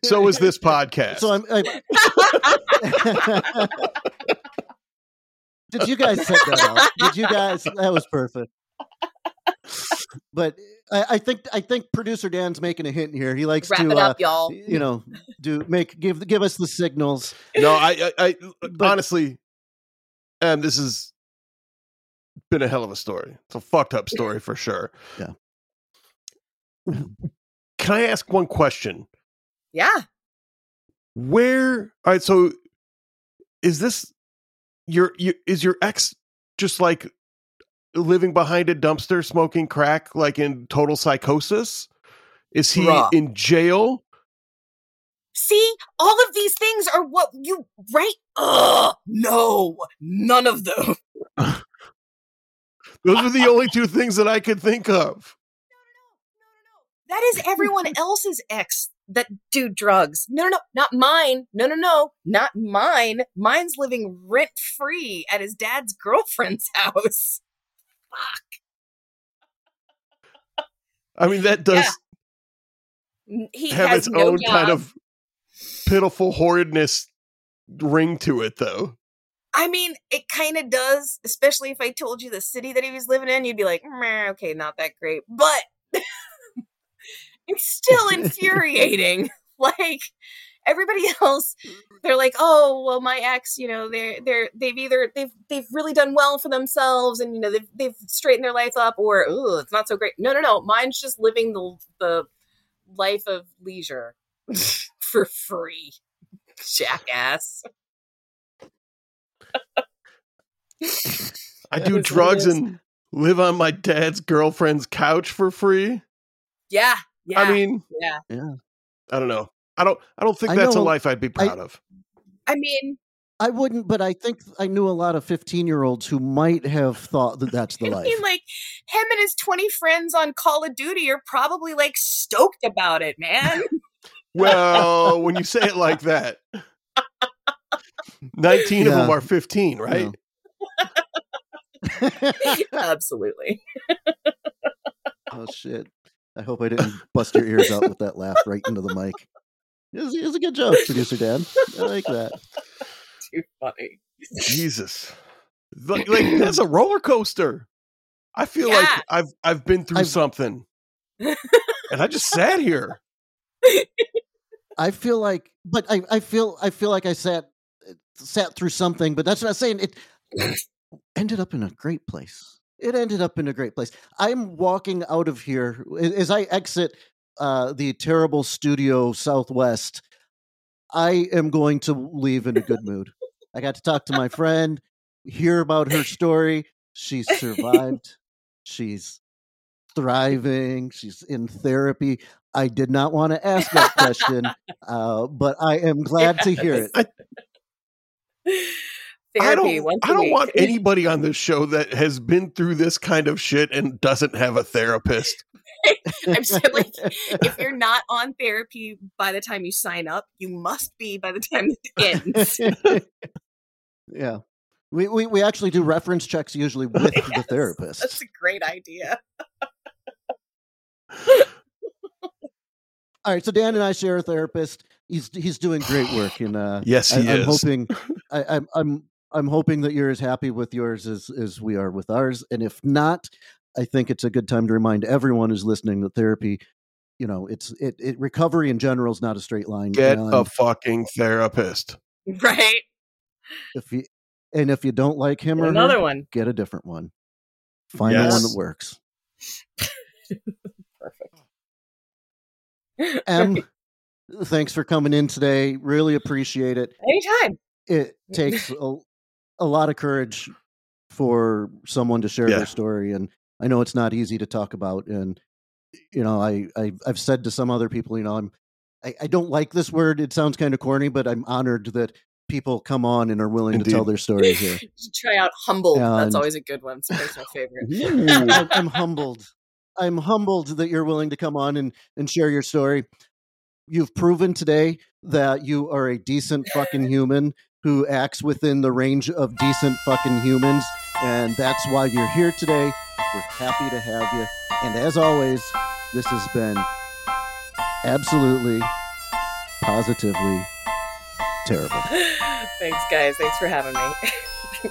So is this podcast. So I'm. I, Did you guys set that up? Did you guys? That was perfect. But I, I think I think producer Dan's making a hint here. He likes wrap to, it uh, y'all you know, do make give give us the signals. no, I, I, I But- honestly, and this has been a hell of a story. It's a fucked up story for sure. Yeah. can I ask one question? Yeah. Where? All right. So, is this your, your is your ex just like living behind a dumpster smoking crack, like in total psychosis? Is he Bruh. in jail? See, all of these things are what you right? Ugh, no, none of them. Those are the only two things that I could think of. No, no, no, no, no, no. That is everyone else's ex that do drugs. No, no, no, not mine. No, no, no, not mine. Mine's living rent free at his dad's girlfriend's house. Fuck. I mean, that does N- He have has its no own kind of pitiful horridness ring to it, though. I mean, it kind of does, especially if I told you the city that he was living in, you'd be like, "Meh, okay, not that great. But it's still infuriating. like everybody else, mm-hmm. they're like, oh, well, my ex, you know, they're they're they've either they've they've really done well for themselves and you know they've they've straightened their life up, or oh, it's not so great. No, no, no. Mine's just living the the life of leisure for free. Jackass. I That do is what it drugs and live on my dad's girlfriend's couch for free. Yeah. Yeah. I mean, yeah. Yeah. I don't know. I don't. I don't think I that's a life I'd be proud of. I mean, I wouldn't, but I think I knew a lot of 15 year olds who might have thought that that's the I life. mean, like him and his twenty friends on Call of Duty are probably like stoked about it, man. Well, when you say it like that, nineteen of them are fifteen, right? Absolutely. oh shit! I hope I didn't bust your ears out with that laugh right into the mic. It was, it was a good joke, producer Dan. I like that. Too funny. Jesus, like, like that's a roller coaster. I feel like I've I've been through I've- something, and I just sat here. I feel like, but I, I feel I feel like I sat sat through something, but that's what I'm saying. It ended up in a great place. It ended up in a great place. I'm walking out of here as I exit uh, the terrible studio Southwest. I am going to leave in a good mood. I got to talk to my friend, hear about her story. She's survived. She's thriving. She's in therapy. I did not want to ask that question, uh, but I am glad to hear it. I don't. once I a don't want anybody on this show that has been through this kind of shit and doesn't have a therapist. I'm just like, if you're not on therapy by the time you sign up, you must be by the time it ends. yeah. We, we we actually do reference checks usually with the therapist. That's a great idea. All right, so Dan and I share a therapist. He's he's doing great work, and uh, Yes, he I, I'm hoping I, I'm I'm I'm hoping that you're as happy with yours as as we are with ours. And if not, I think it's a good time to remind everyone who's listening that therapy, you know, it's it, it recovery in general is not a straight line. Get and a fucking therapist. Right? if you and if you don't like him or Another her, one. get a different one. Find the one that works. Perfect. Em, thanks for coming in today. Really appreciate it. Anytime. It takes a, a lot of courage for someone to share Yeah. their story, and I know it's not easy to talk about. And you know, I, I I've said to some other people, you know, I'm I, I don't like this word. It sounds kind of corny, but I'm honored that people come on and are willing to tell their story here. You try out humble. That's always a good one. It's my favorite. I'm, I'm humbled. I'm humbled that you're willing to come on and, and share your story. You've proven today that you are a decent fucking human who acts within the range of decent fucking humans. And that's why you're here today. We're happy to have you. And as always, this has been absolutely, positively terrible. Thanks, guys. Thanks for having me.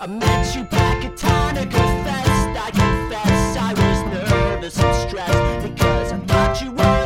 I met you back at Tonic Fest. I confess I was nervous and stressed because I thought you were